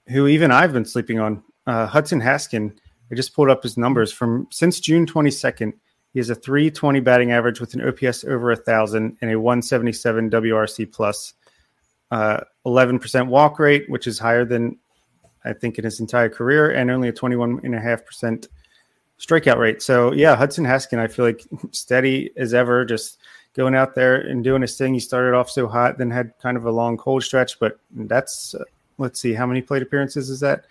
who even I've been sleeping on, uh, Hudson Haskin. I just pulled up his numbers from since June 22nd. He has a 320 batting average with an OPS over a thousand and a 177 WRC plus. Uh, 11% walk rate, which is higher than I think in his entire career, and only a 21.5% strikeout rate. So, yeah, Hudson Haskin, I feel like steady as ever, just going out there and doing his thing. He started off so hot, then had kind of a long cold stretch, but that's, uh, let's see, how many plate appearances is that?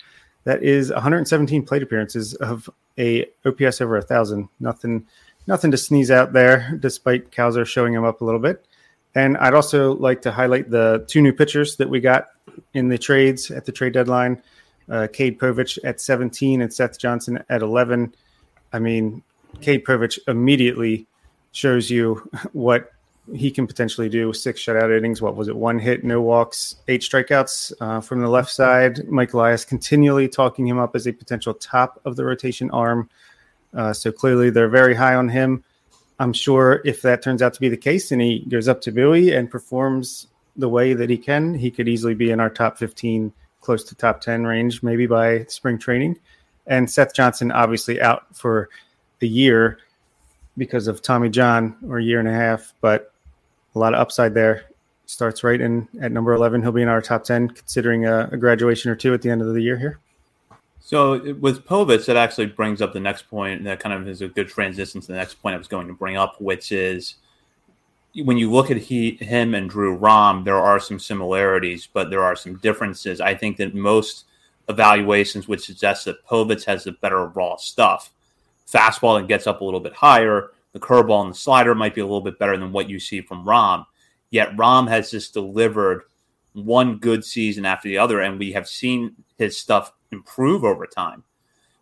That is 117 plate appearances of a OPS over a thousand. Nothing, nothing to sneeze out there, despite Cowser showing him up a little bit. And I'd also like to highlight the two new pitchers that we got in the trades at the trade deadline uh, Cade Povich at 17 and Seth Johnson at 11. I mean, Cade Povich immediately shows you what he can potentially do. Six shutout innings. What was it? One hit, no walks, eight strikeouts uh, from the left side. Mike Elias continually talking him up as a potential top of the rotation arm. Uh, so clearly they're very high on him. I'm sure if that turns out to be the case and he goes up to Bowie and performs the way that he can, he could easily be in our top 15 close to top 10 range, maybe by spring training. And Seth Johnson, obviously, out for a year because of Tommy John or a year and a half, but a lot of upside there. Starts right in at number 11. He'll be in our top 10, considering a, a graduation or two at the end of the year here. So with Povich, that actually brings up the next point. That kind of is a good transition to the next point I was going to bring up, which is – when you look at he, him and Drew Rom, there are some similarities, but there are some differences. I think that most evaluations would suggest that Povich has the better raw stuff. Fastball that gets up a little bit higher. The curveball and the slider might be a little bit better than what you see from Rom. Yet Rom has just delivered one good season after the other, and we have seen his stuff improve over time.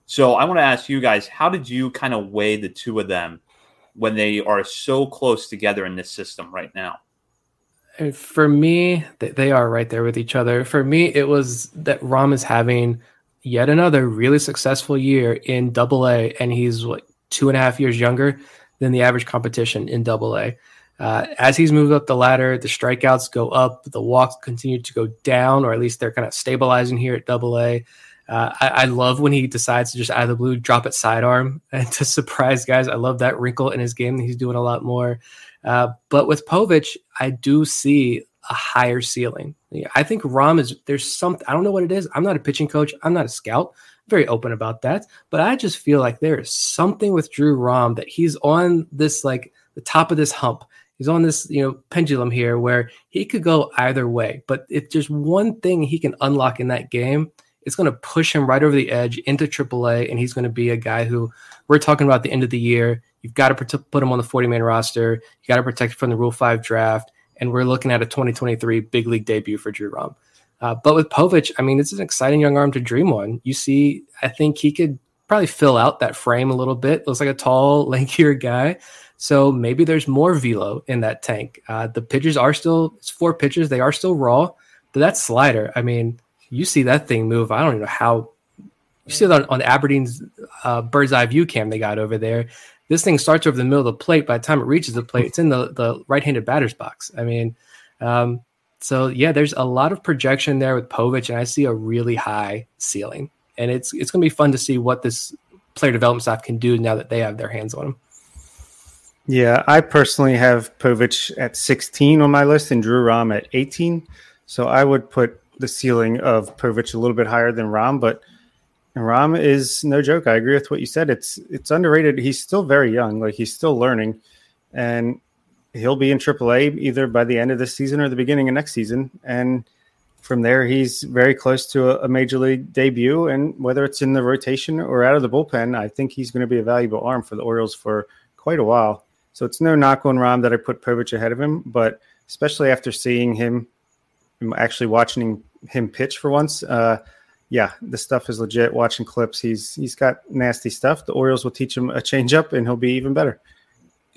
So I want to ask you guys, how did you kind of weigh the two of them when they are so close together in this system right now? For me, they are right there with each other. For me, it was that Rom is having yet another really successful year in Double A, and he's what two and a half years younger than the average competition in Double A. Uh, as he's moved up the ladder, the strikeouts go up, the walks continue to go down, or at least they're kind of stabilizing here at Double A. Uh, I, I, love when he decides to just out of the blue drop it sidearm and to surprise guys. I love that wrinkle in his game. That he's doing a lot more. Uh, but with Povich, I do see a higher ceiling. I think Rom is there's something I don't know what it is. I'm not a pitching coach. I'm not a scout. Very open about that. But I just feel like there is something with Drew Rom that he's on this like the top of this hump. He's on this, you know, pendulum here where he could go either way. But if there's one thing he can unlock in that game, it's going to push him right over the edge into AAA, and he's going to be a guy who we're talking about the end of the year. You've got to put him on the 40 man roster. You got to protect him from the Rule 5 draft. And we're looking at a 2023 big league debut for Drew Rom. Uh, but with Povich, I mean, it's an exciting young arm to dream on. You see, I think he could probably fill out that frame a little bit. Looks like a tall, lankier guy. So maybe there's more velo in that tank. Uh, the pitches are still, it's four pitches. They are still raw. But that slider, I mean, you see that thing move. I don't even know how. You see that on, on Aberdeen's uh, bird's eye view cam they got over there. This thing starts over the middle of the plate. By the time it reaches the plate, it's in the, the right handed batter's box. I mean, um, so yeah, there's a lot of projection there with Povich, and I see a really high ceiling. And it's it's going to be fun to see what this player development staff can do now that they have their hands on him. Yeah, I personally have Povich at 16 on my list and Drew Rom at 18. So I would put the ceiling of Povich a little bit higher than Rom, but Rom is no joke. I agree with what you said. It's it's underrated. He's still very young, like he's still learning, and he'll be in AAA either by the end of this season or the beginning of next season. And from there, he's very close to a, a major league debut. And whether it's in the rotation or out of the bullpen, I think he's going to be a valuable arm for the Orioles for quite a while. So it's no knock on Rom that I put Povich ahead of him, but especially after seeing him, actually watching him pitch for once, uh, yeah, the stuff is legit. Watching clips, he's he's got nasty stuff. The Orioles will teach him a changeup, and he'll be even better.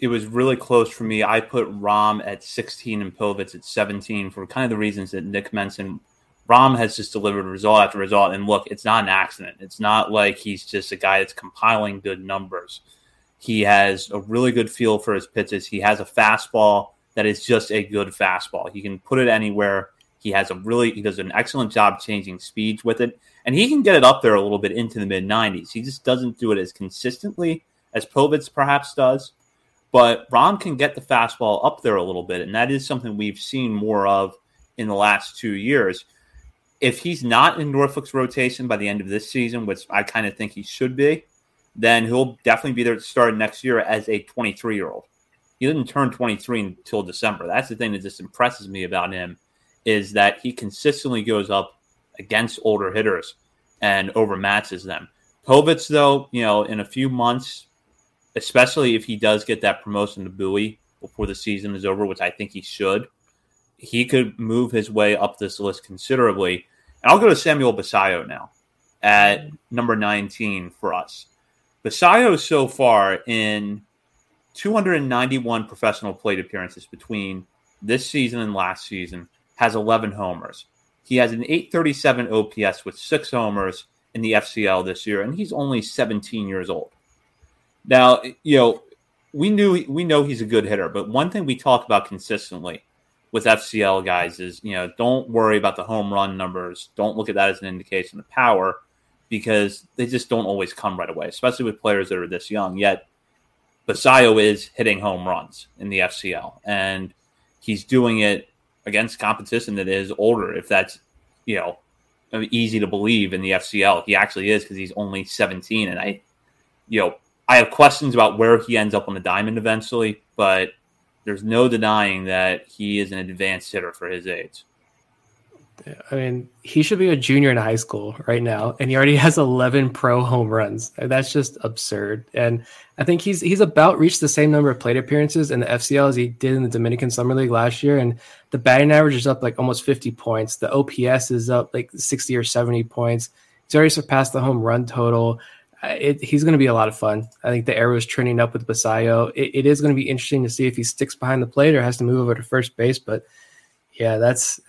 It was really close for me. I put Rom at 16 and Povich at 17 for kind of the reasons that Nick mentioned. Rom has just delivered result after result, and look, it's not an accident. It's not like he's just a guy that's compiling good numbers he has a really good feel for his pitches. He has a fastball that is just a good fastball. He can put it anywhere. He has a really he does an excellent job changing speeds with it, and he can get it up there a little bit into the mid 90s. He just doesn't do it as consistently as Povich perhaps does, but Rom can get the fastball up there a little bit, and that is something we've seen more of in the last two years. If he's not in Norfolk's rotation by the end of this season, which I kind of think he should be, then he'll definitely be there to start next year as a 23 year old. He didn't turn 23 until December. That's the thing that just impresses me about him is that he consistently goes up against older hitters and overmatches them. Povich, though, you know, in a few months, especially if he does get that promotion to Bowie before the season is over, which I think he should, he could move his way up this list considerably. And I'll go to Samuel Basallo now at number 19 for us. Basallo so far in 291 professional plate appearances between this season and last season has 11 homers. He has an 837 OPS with six homers in the FCL this year, and he's only 17 years old. Now, you know, we knew we know he's a good hitter, but one thing we talk about consistently with FCL guys is, you know, don't worry about the home run numbers. Don't look at that as an indication of power because they just don't always come right away, especially with players that are this young. Yet Basallo is hitting home runs in the FCL, and he's doing it against competition that is older. If that's you know easy to believe in the FCL, he actually is because he's only 17. And I, you know, I have questions about where he ends up on the diamond eventually, but there's no denying that he is an advanced hitter for his age. I mean, he should be a junior in high school right now, and he already has 11 pro home runs. That's just absurd. And I think he's he's about reached the same number of plate appearances in the FCL as he did in the Dominican Summer League last year. And the batting average is up like almost 50 points. The OPS is up like 60 or 70 points. He's already surpassed the home run total. It, he's going to be a lot of fun. I think the arrow is trending up with Basallo. It, it is going to be interesting to see if he sticks behind the plate or has to move over to first base. But yeah, that's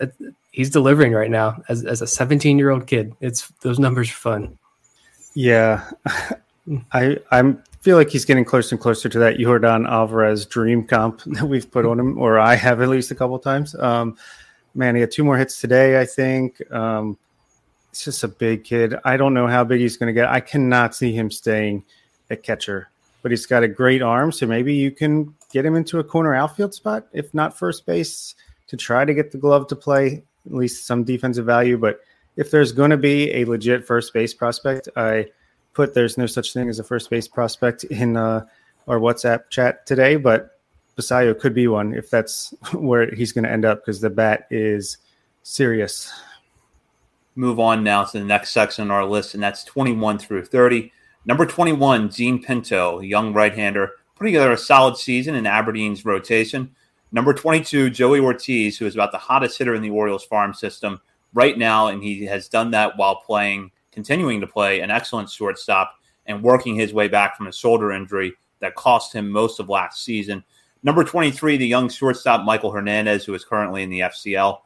he's delivering right now as, as a 17 year old kid. It's those numbers are fun. Yeah, I I feel like he's getting closer and closer to that Yordan Alvarez dream comp that we've put on him, or I have at least a couple times. Um, man, he had two more hits today. I think. Um, it's just a big kid. I don't know how big he's going to get. I cannot see him staying at catcher, but he's got a great arm. So maybe you can get him into a corner outfield spot, if not first base, to try to get the glove to play at least some defensive value. But if there's going to be a legit first base prospect, I put there's no such thing as a first base prospect in uh, our WhatsApp chat today, but Basallo could be one if that's where he's going to end up because the bat is serious. Move on now to the next section on our list, and that's 21 through 30. Number 21, Jean Pinto, a young right hander, putting together a solid season in Aberdeen's rotation. Number 22, Joey Ortiz, who is about the hottest hitter in the Orioles farm system right now, and he has done that while playing, continuing to play an excellent shortstop and working his way back from a shoulder injury that cost him most of last season. Number 23, the young shortstop Maikol Hernandez, who is currently in the FCL.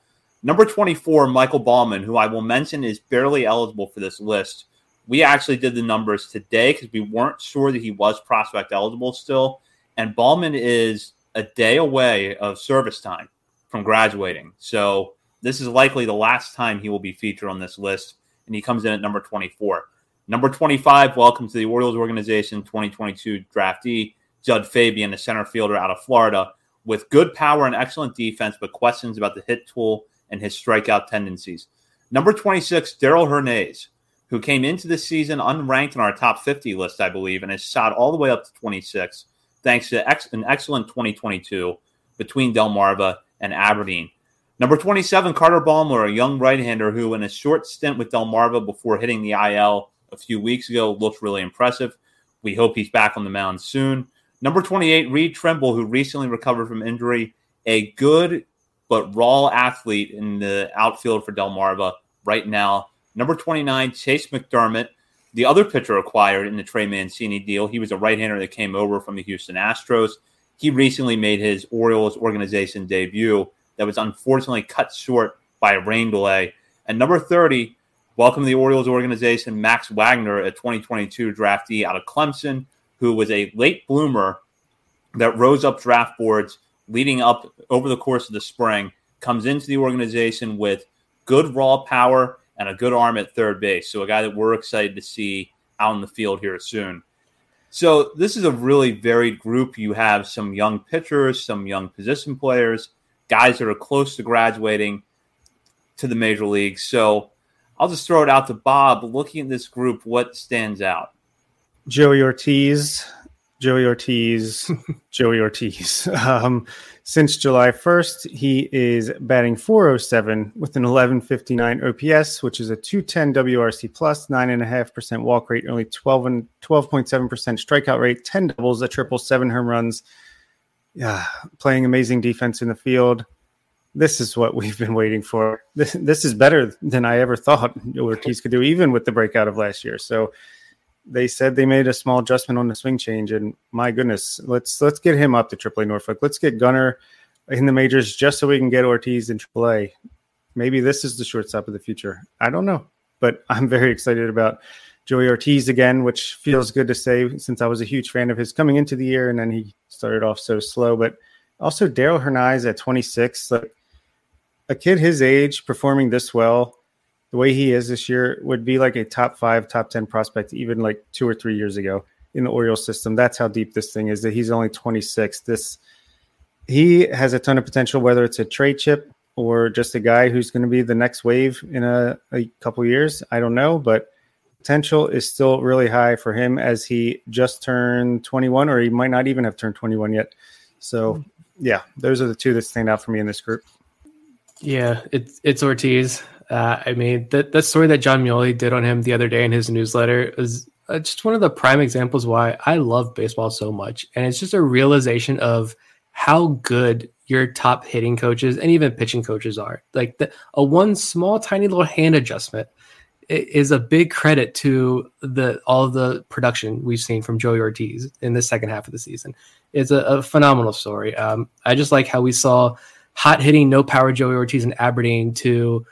Number 24, Michael Baumann, who I will mention is barely eligible for this list. We actually did the numbers today because we weren't sure that he was prospect eligible still. And Baumann is a day away of service time from graduating. So this is likely the last time he will be featured on this list, and he comes in at number 24. Number 25, welcome to the Orioles organization 2022 draftee, Jud Fabian, a center fielder out of Florida, with good power and excellent defense, but questions about the hit tool and his strikeout tendencies. Number 26, Darell Hernaiz, who came into the season unranked in our top 50 list, I believe, and has shot all the way up to 26, thanks to ex- an excellent 2022 between Delmarva and Aberdeen. Number 27, Carter Baumler, a young right hander who, in a short stint with Delmarva before hitting the IL a few weeks ago, looked really impressive. We hope he's back on the mound soon. Number 28, Reed Trimble, who recently recovered from injury, a good but raw athlete in the outfield for Delmarva right now. Number 29, Chayce McDermott, the other pitcher acquired in the Trey Mancini deal. He was a right hander that came over from the Houston Astros. He recently made his Orioles organization debut that was unfortunately cut short by a rain delay. And number 30, welcome to the Orioles organization, Max Wagner, a 2022 draftee out of Clemson, who was a late bloomer that rose up draft boards leading up over the course of the spring, comes into the organization with good raw power and a good arm at third base. So a guy that we're excited to see out in the field here soon. So this is a really varied group. You have some young pitchers, some young position players, guys that are close to graduating to the major leagues. So I'll just throw it out to Bob. Looking at this group, what stands out? Joey Ortiz, Joey Ortiz, Joey Ortiz. Um, since July 1st, he is batting 407 with an 1159 OPS, which is a 210 WRC plus, 9.5% walk rate, only 12 and 12.7% strikeout rate, 10 doubles, a triple, seven home runs. Yeah, playing amazing defense in the field. This is what we've been waiting for. This, this is better than I ever thought Ortiz could do, even with the breakout of last year. So, they said they made a small adjustment on the swing change, and my goodness, let's let's get him up to AAA Norfolk. Let's get Gunnar in the majors just so we can get Ortiz in AAA. Maybe this is the shortstop of the future. I don't know, but I'm very excited about Joey Ortiz again, which feels good to say since I was a huge fan of his coming into the year, and then he started off so slow. But also Darell Hernaiz at 26, like a kid his age performing this well the way he is this year would be like a top five, top 10 prospect, even like two or three years ago in the Orioles system. That's how deep this thing is that he's only 26. This, he has a ton of potential, whether it's a trade chip or just a guy who's going to be the next wave in a, a couple years. I don't know, but potential is still really high for him as he just turned 21, or he might not even have turned 21 yet. So, hmm. yeah, those are the two that stand out for me in this group. Yeah, it's it's Ortiz. Uh, I mean, the, the story that Jon Meoli did on him the other day in his newsletter is uh, just one of the prime examples why I love baseball so much. And it's just a realization of how good your top hitting coaches and even pitching coaches are. Like the, a one small, tiny little hand adjustment is a big credit to the all the production we've seen from Joey Ortiz in the second half of the season. It's a, a phenomenal story. Um, I just like how we saw hot hitting, no power Joey Ortiz in Aberdeen to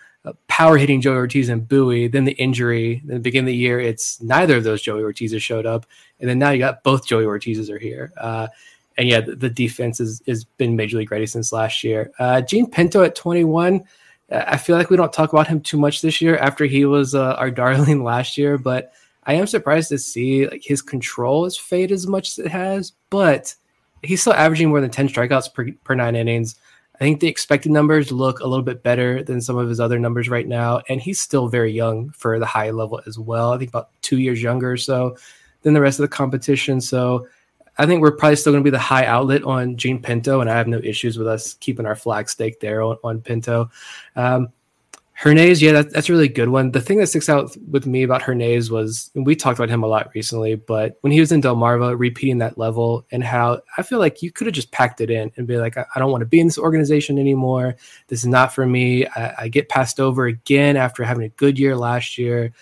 power hitting Joey Ortiz and Bowie, then the injury. Then the beginning of the year, it's neither of those Joey Ortizes showed up, and then now you got both Joey Ortizes are here. Uh, and yeah, the, the defense has is been major league ready since last year. Uh, Jean Pinto at 21. Uh, I feel like we don't talk about him too much this year after he was uh, our darling last year, but I am surprised to see like his control has faded as much as it has, but he's still averaging more than 10 strikeouts per, per nine innings. I think the expected numbers look a little bit better than some of his other numbers right now. And he's still very young for the high level as well. I think about two years younger or so than the rest of the competition. So I think we're probably still going to be the high outlet on Jean Pinto. And I have no issues with us keeping our flag stake there on, on Pinto. Um, Hernaiz, yeah, that, that's a really good one. The thing that sticks out with me about Hernaiz was we talked about him a lot recently, but when he was in Delmarva, repeating that level and how I feel like you could have just packed it in and be like, I, I, don't want to be in this organization anymore. This is not for me. I, I, get passed over again after having a good year last year.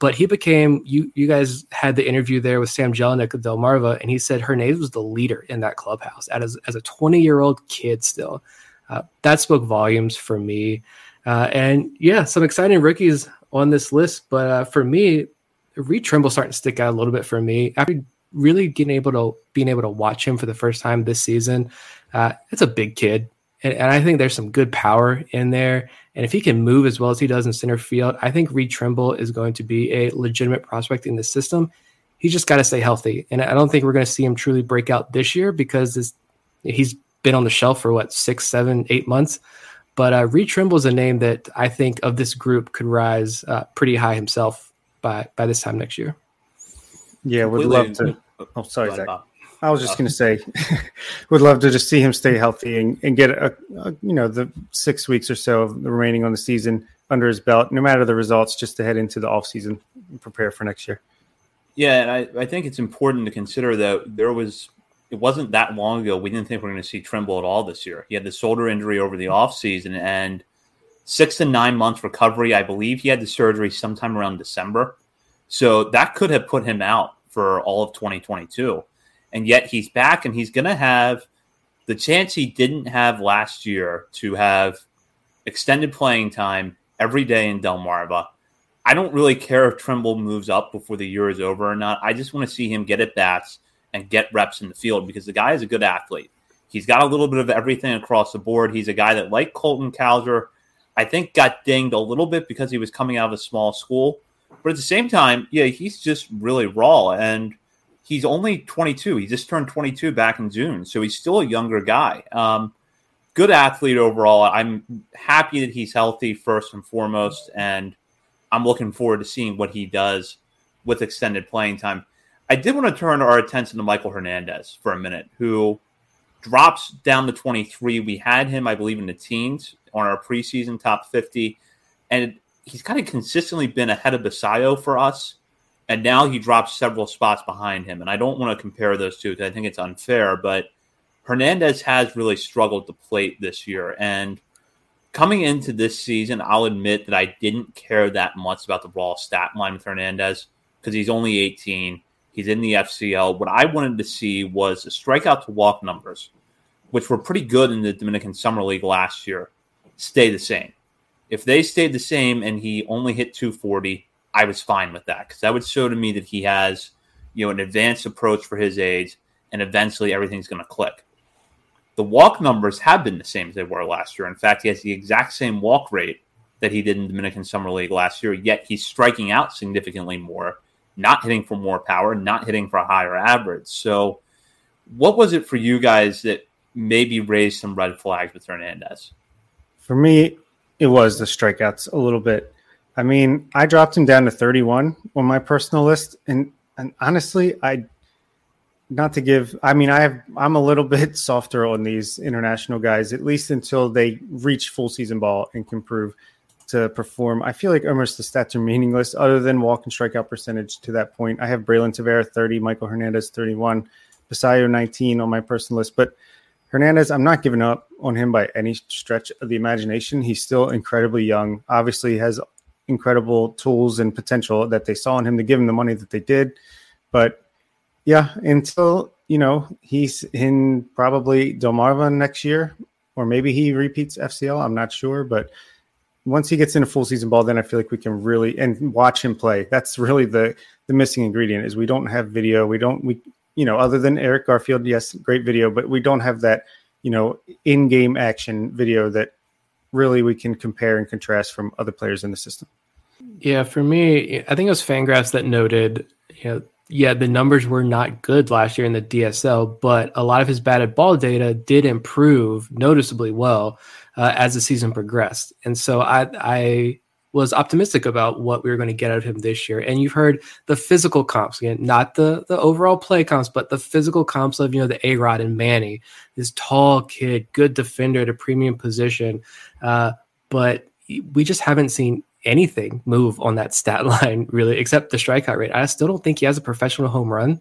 But he became you. You guys had the interview there with Sam Jelinek of Delmarva, and he said Hernaiz was the leader in that clubhouse as as a 20 year old kid. Still, uh, that spoke volumes for me. Uh, and yeah, some exciting rookies on this list. But uh, for me, Reed Trimble starting to stick out a little bit for me after really getting able to being able to watch him for the first time this season. Uh, it's a big kid, and, and, I think there's some good power in there. And if he can move as well as he does in center field, I think Reed Trimble is going to be a legitimate prospect in the system. He's just got to stay healthy. And I don't think we're going to see him truly break out this year because this, he's been on the shelf for what, six, seven, eight months. But uh, Reed Trimble is a name that I think of this group could rise uh, pretty high himself by by this time next year. Yeah, would love to. Oh, sorry, Zach. I was just going to say, would love to just see him stay healthy and, and get a, a, you know the six weeks or so of the remaining on the season under his belt, no matter the results, just to head into the off season and prepare for next year. Yeah, and I, I think it's important to consider that there was it wasn't that long ago we didn't think we are going to see Trimble at all this year. He had the shoulder injury over the offseason and six to nine months recovery. I believe he had the surgery sometime around December. So that could have put him out for all of 2022. And yet he's back and he's going to have the chance he didn't have last year to have extended playing time every day in Delmarva. I don't really care if Trimble moves up before the year is over or not. I just want to see him get at bats and get reps in the field because the guy is a good athlete. He's got a little bit of everything across the board. He's a guy that, like Colton Cowser, I think got dinged a little bit because he was coming out of a small school. But at the same time, yeah, he's just really raw. And he's only 22. He just turned 22 back in June. So he's still a younger guy. Um, good athlete overall. I'm happy that he's healthy, first and foremost. And I'm looking forward to seeing what he does with extended playing time. I did want to turn our attention to Maikol Hernandez for a minute, who drops down to 23. We had him, I believe, in the teens on our preseason top 50. And he's kind of consistently been ahead of Basallo for us. And now he drops several spots behind him. And I don't want to compare those two because I think it's unfair, but Hernandez has really struggled to plate this year. And coming into this season, I'll admit that I didn't care that much about the raw stat line with Hernandez because he's only 18 He's in the FCL. What I wanted to see was the strikeout to walk numbers, which were pretty good in the Dominican Summer League last year, stay the same. If they stayed the same and he only hit 240, I was fine with that because that would show to me that he has, you know, an advanced approach for his age, and eventually everything's going to click. The walk numbers have been the same as they were last year. In fact, he has the exact same walk rate that he did in Dominican Summer League last year, yet he's striking out significantly more not hitting for more power, not hitting for a higher average. So, what was it for you guys that maybe raised some red flags with Hernandez? For me, it was the strikeouts a little bit. I mean, I dropped him down to 31 on my personal list, and and honestly, I not to give. I mean, I have I'm a little bit softer on these international guys, at least until they reach full season ball and can prove to perform. I feel like almost the stats are meaningless other than walk and strikeout percentage to that point. I have Braylin Tavera 30, Maikol Hernandez 31, Basallo 19 on my personal list. But Hernandez, I'm not giving up on him by any stretch of the imagination. He's still incredibly young. Obviously, has incredible tools and potential that they saw in him to give him the money that they did. But yeah, until you know he's in probably Delmarva next year, or maybe he repeats FCL. I'm not sure, but once he gets into full season ball, then I feel like we can really and watch him play. That's really the the missing ingredient is we don't have video. We don't we you know other than Eric Garfield, yes, great video, but we don't have that you know in game action video that really we can compare and contrast from other players in the system. Yeah, for me, I think it was Fangraphs that noted, you know, yeah, the numbers were not good last year in the DSL, but a lot of his batted ball data did improve noticeably well uh, as the season progressed. And so I, I was optimistic about what we were going to get out of him this year. And you've heard the physical comps again, not the the overall play comps, but the physical comps of you know the A Rod and Manny, this tall kid, good defender at a premium position. Uh, but we just haven't seen anything move on that stat line really, except the strikeout rate. I still don't think he has a professional home run.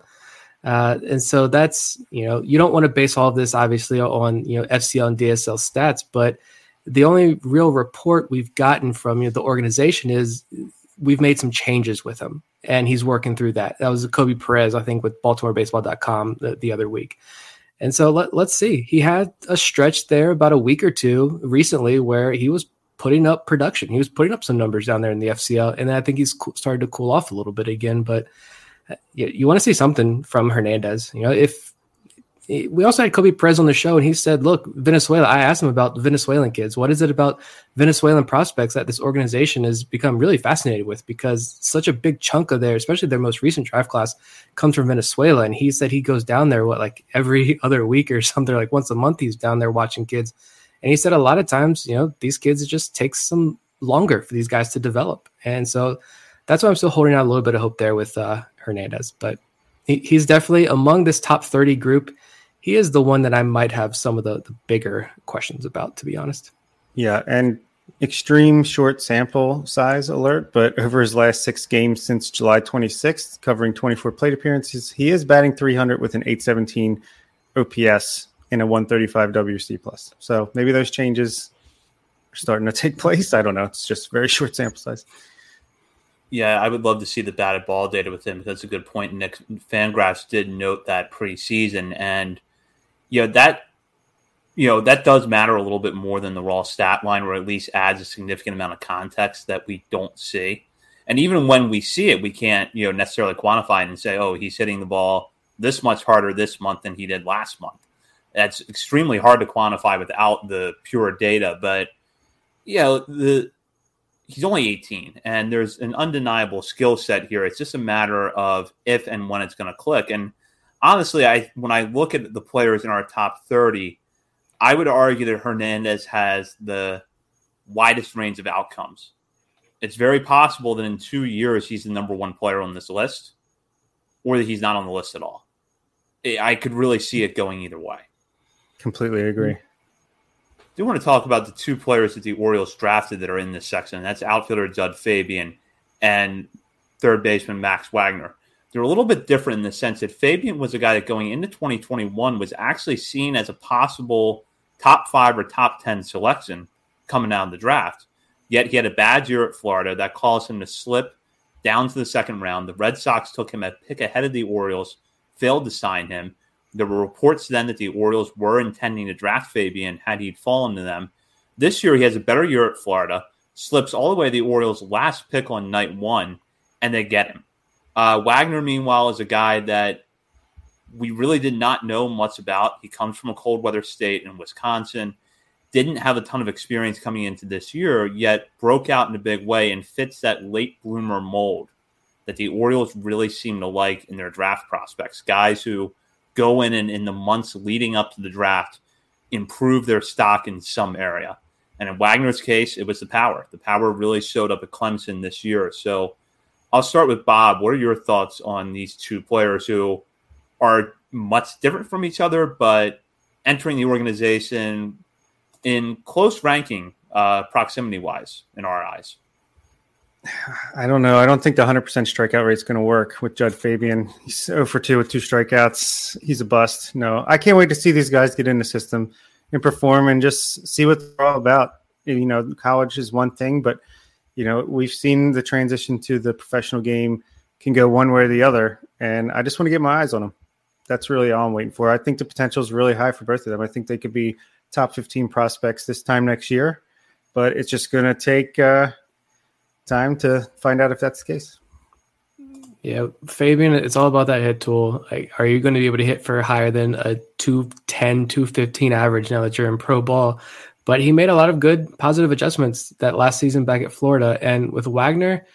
Uh, and so that's you know you don't want to base all of this obviously on you know FCL and DSL stats, but the only real report we've gotten from you know, the organization is we've made some changes with him, and he's working through that. That was Koby Perez, I think, with BaltimoreBaseball.com the, the other week. And so let, let's see. He had a stretch there about a week or two recently where he was putting up production. He was putting up some numbers down there in the FCL, and I think he's started to cool off a little bit again. But you, you want to see something from Hernandez. You know, if we also had Koby Perez on the show, and he said, "Look, Venezuela. I asked him about Venezuelan kids. What is it about Venezuelan prospects that this organization has become really fascinated with? Because such a big chunk of their, especially their most recent draft class, comes from Venezuela. And he said he goes down there what like every other week or something, like once a month. He's down there watching kids, and he said a lot of times, you know, these kids it just takes some longer for these guys to develop, and so that's why I'm still holding out a little bit of hope there with uh, Hernandez, but." He, he's definitely among this top 30 group he is the one that I might have some of the, the bigger questions about, to be honest. Yeah, and extreme short sample size alert, but over his last six games since July 26th, covering 24 plate appearances, he is batting 300 with an 817 OPS and a 135 WC plus. So maybe those changes are starting to take place. I don't know. It's just very short sample size. Yeah, I would love to see the batted ball data with him. That's a good point. Nick Fangraphs did note that preseason, and you know that you know that does matter a little bit more than the raw stat line, or at least adds a significant amount of context that we don't see. And even when we see it, we can't you know necessarily quantify it and say, oh, he's hitting the ball this much harder this month than he did last month. That's extremely hard to quantify without the pure data. But you know the he's only 18 and there's an undeniable skill set here it's just a matter of if and when it's going to click and honestly, I when I look at the players in our top 30, I would argue that Hernandez has the widest range of outcomes. It's very possible that in two years he's the number one player on this list, or that he's not on the list at all. I could really see it going either way. Completely agree. Do want to talk about the two players that the Orioles drafted that are in this section. That's outfielder Jud Fabian and third baseman Max Wagner they're a little bit different in the sense that Fabian was a guy that going into 2021 was actually seen as a possible top five or top 10 selection coming out of the draft. Yet he had a bad year at Florida that caused him to slip down to the second round. The Red Sox took him at pick ahead of the Orioles, failed to sign him. There were reports then that the Orioles were intending to draft Fabian had he fallen to them. This year he has a better year at Florida, slips all the way to the Orioles' last pick on night one, and they get him. Uh, Wagner, meanwhile, is a guy that we really did not know much about. He comes from a cold weather state in Wisconsin, didn't have a ton of experience coming into this year, yet broke out in a big way and fits that late bloomer mold that the Orioles really seem to like in their draft prospects. Guys who go in and in the months leading up to the draft improve their stock in some area. And in Wagner's case, it was the power. The power really showed up at Clemson this year. So I'll start with Bob. What are your thoughts on these two players who are much different from each other, but entering the organization in close ranking, uh, proximity wise, in our eyes? I don't know. I don't think the 100% strikeout rate is going to work with Jud Fabian. He's 0 for 2 with two strikeouts. He's a bust. No, I can't wait to see these guys get in the system and perform and just see what they're all about. You know, college is one thing, but – you know, we've seen the transition to the professional game can go one way or the other, and I just want to get my eyes on them. That's really all I'm waiting for. I think the potential is really high for both of them. I think they could be top 15 prospects this time next year, but it's just going to take uh, time to find out if that's the case. Yeah, Fabian, it's all about that hit tool. Like, are you going to be able to hit for higher than a 210, 215 average now that you're in pro ball? But he made a lot of good positive adjustments that last season back at Florida. And with Wagner,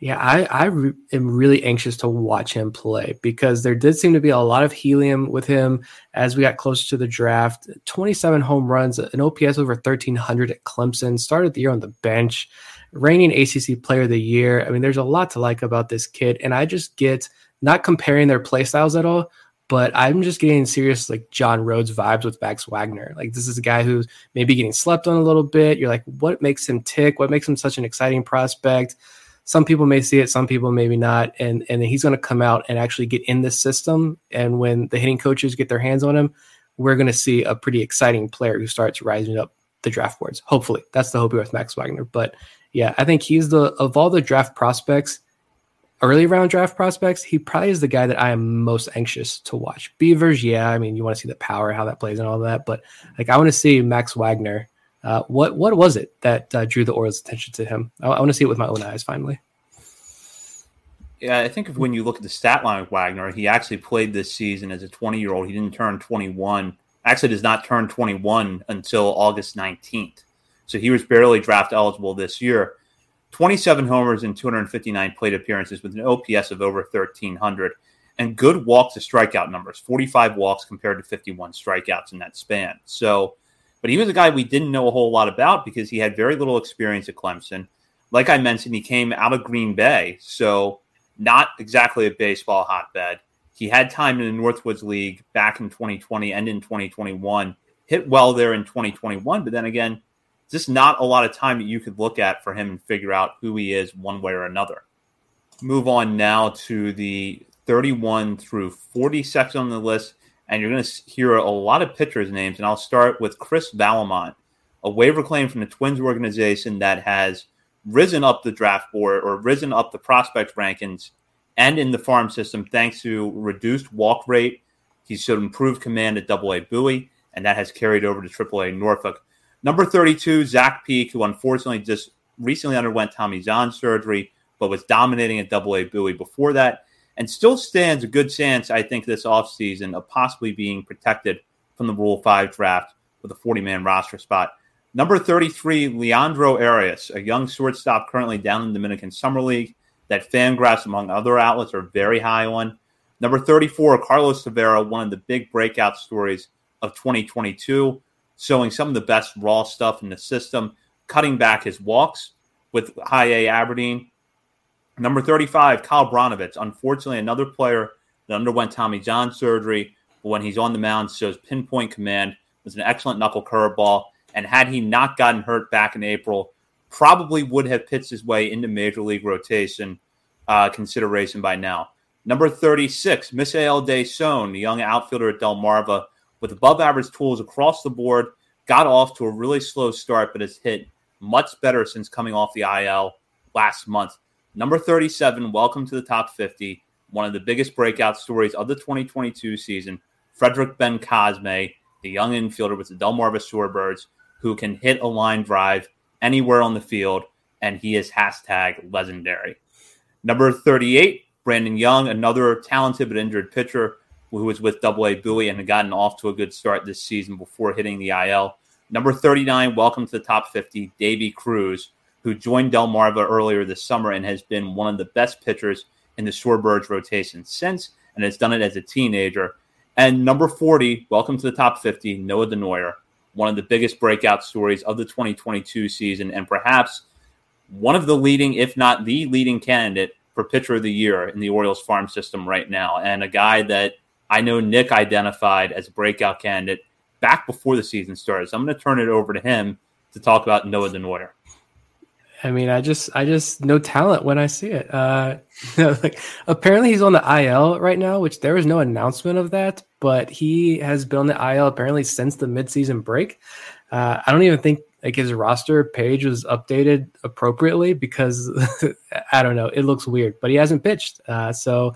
yeah, I, I re- am really anxious to watch him play because there did seem to be a lot of helium with him as we got closer to the draft. 27 home runs, an OPS over 1300 at Clemson, started the year on the bench, reigning ACC player of the year. I mean, there's a lot to like about this kid. And I just get not comparing their play styles at all, but I'm just getting serious like John Rhodes vibes with Max Wagner. Like this is a guy who's maybe getting slept on a little bit. You're like, what makes him tick? What makes him such an exciting prospect? Some people may see it, some people maybe not. And and he's going to come out and actually get in this system. And when the hitting coaches get their hands on him, we're going to see a pretty exciting player who starts rising up the draft boards. Hopefully, that's the hope with Max Wagner. But yeah, I think he's the of all the draft prospects early round draft prospects, he probably is the guy that I am most anxious to watch. Beavers, yeah, I mean, you want to see the power, how that plays, and all that, but like I want to see Max Wagner. Uh, what what was it that uh, drew the Orioles' attention to him? I, I want to see it with my own eyes finally. Yeah, I think if when you look at the stat line of Wagner, he actually played this season as a 20 year old. He didn't turn 21. Actually, does not turn 21 until August 19th. So he was barely draft eligible this year. 27 homers and 259 plate appearances with an OPS of over 1300 and good walk to strikeout numbers 45 walks compared to 51 strikeouts in that span. So, but he was a guy we didn't know a whole lot about because he had very little experience at Clemson. Like I mentioned, he came out of Green Bay. So, not exactly a baseball hotbed. He had time in the Northwoods League back in 2020 and in 2021. Hit well there in 2021, but then again, just not a lot of time that you could look at for him and figure out who he is one way or another. Move on now to the 31 through 40 section on the list, and you're going to hear a lot of pitchers' names. And I'll start with Chris Vallimont, a waiver claim from the Twins organization that has risen up the draft board or risen up the prospect rankings and in the farm system thanks to reduced walk rate. He showed improved command at Double A Bowie, and that has carried over to Triple A Norfolk. Number 32, Zach Peek, who unfortunately just recently underwent Tommy John surgery, but was dominating at Double A Bowie before that, and still stands a good chance, I think, this offseason of possibly being protected from the Rule 5 draft with a 40 man roster spot. Number 33, Leandro Arias, a young shortstop currently down in the Dominican Summer League that Fangraphs, among other outlets, are very high on. Number 34, Carlos Tavera, one of the big breakout stories of 2022 showing some of the best raw stuff in the system, cutting back his walks with high A Aberdeen. Number 35, Kyle Brnovich. Unfortunately, another player that underwent Tommy John surgery, but when he's on the mound, shows pinpoint command, was an excellent knuckle curveball. And had he not gotten hurt back in April, probably would have pitched his way into major league rotation uh, consideration by now. Number 36, Mishael Deson, the young outfielder at Delmarva, with above average tools across the board. Got off to a really slow start, but has hit much better since coming off the IL last month. Number 37, welcome to the top 50. One of the biggest breakout stories of the 2022 season. Frederick Bencosme, the young infielder with the Delmarva Shorebirds, who can hit a line drive anywhere on the field, and he is hashtag legendary. Number 38, Brandon Young, another talented but injured pitcher who was with Double A Bowie and had gotten off to a good start this season before hitting the IL. Number 39, welcome to the top 50, Davy Cruz, who joined Delmarva earlier this summer and has been one of the best pitchers in the Shorebirds rotation since, and has done it as a teenager. And number 40, welcome to the top 50, Noah Denoyer, one of the biggest breakout stories of the 2022 season, and perhaps one of the leading, if not the leading candidate for pitcher of the year in the Orioles farm system right now, and a guy that I know Nick identified as a breakout candidate back before the season started. So I'm going to turn it over to him to talk about Noah Denoyer. I mean, I just, I just know talent when I see it. Uh, like, apparently, he's on the IL right now, which there was no announcement of that, but he has been on the IL apparently since the midseason break. Uh, I don't even think like his roster page was updated appropriately because I don't know, it looks weird, but he hasn't pitched. Uh, so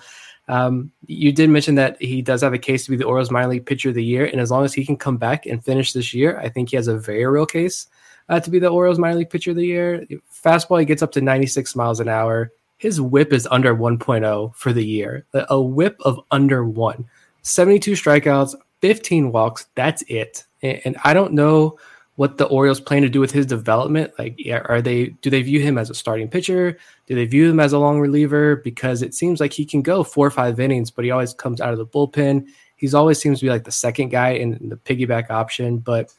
um, you did mention that he does have a case to be the Orioles minor league pitcher of the year, and as long as he can come back and finish this year, I think he has a very real case uh, to be the Orioles minor league pitcher of the year. Fastball, he gets up to 96 miles an hour. His whip is under 1.0 for the year, a whip of under one. 72 strikeouts, 15 walks. That's it. And I don't know what the Orioles plan to do with his development. Like, are they do they view him as a starting pitcher? Do they view him as a long reliever? Because it seems like he can go four or five innings, but he always comes out of the bullpen. He's always seems to be like the second guy in the piggyback option. But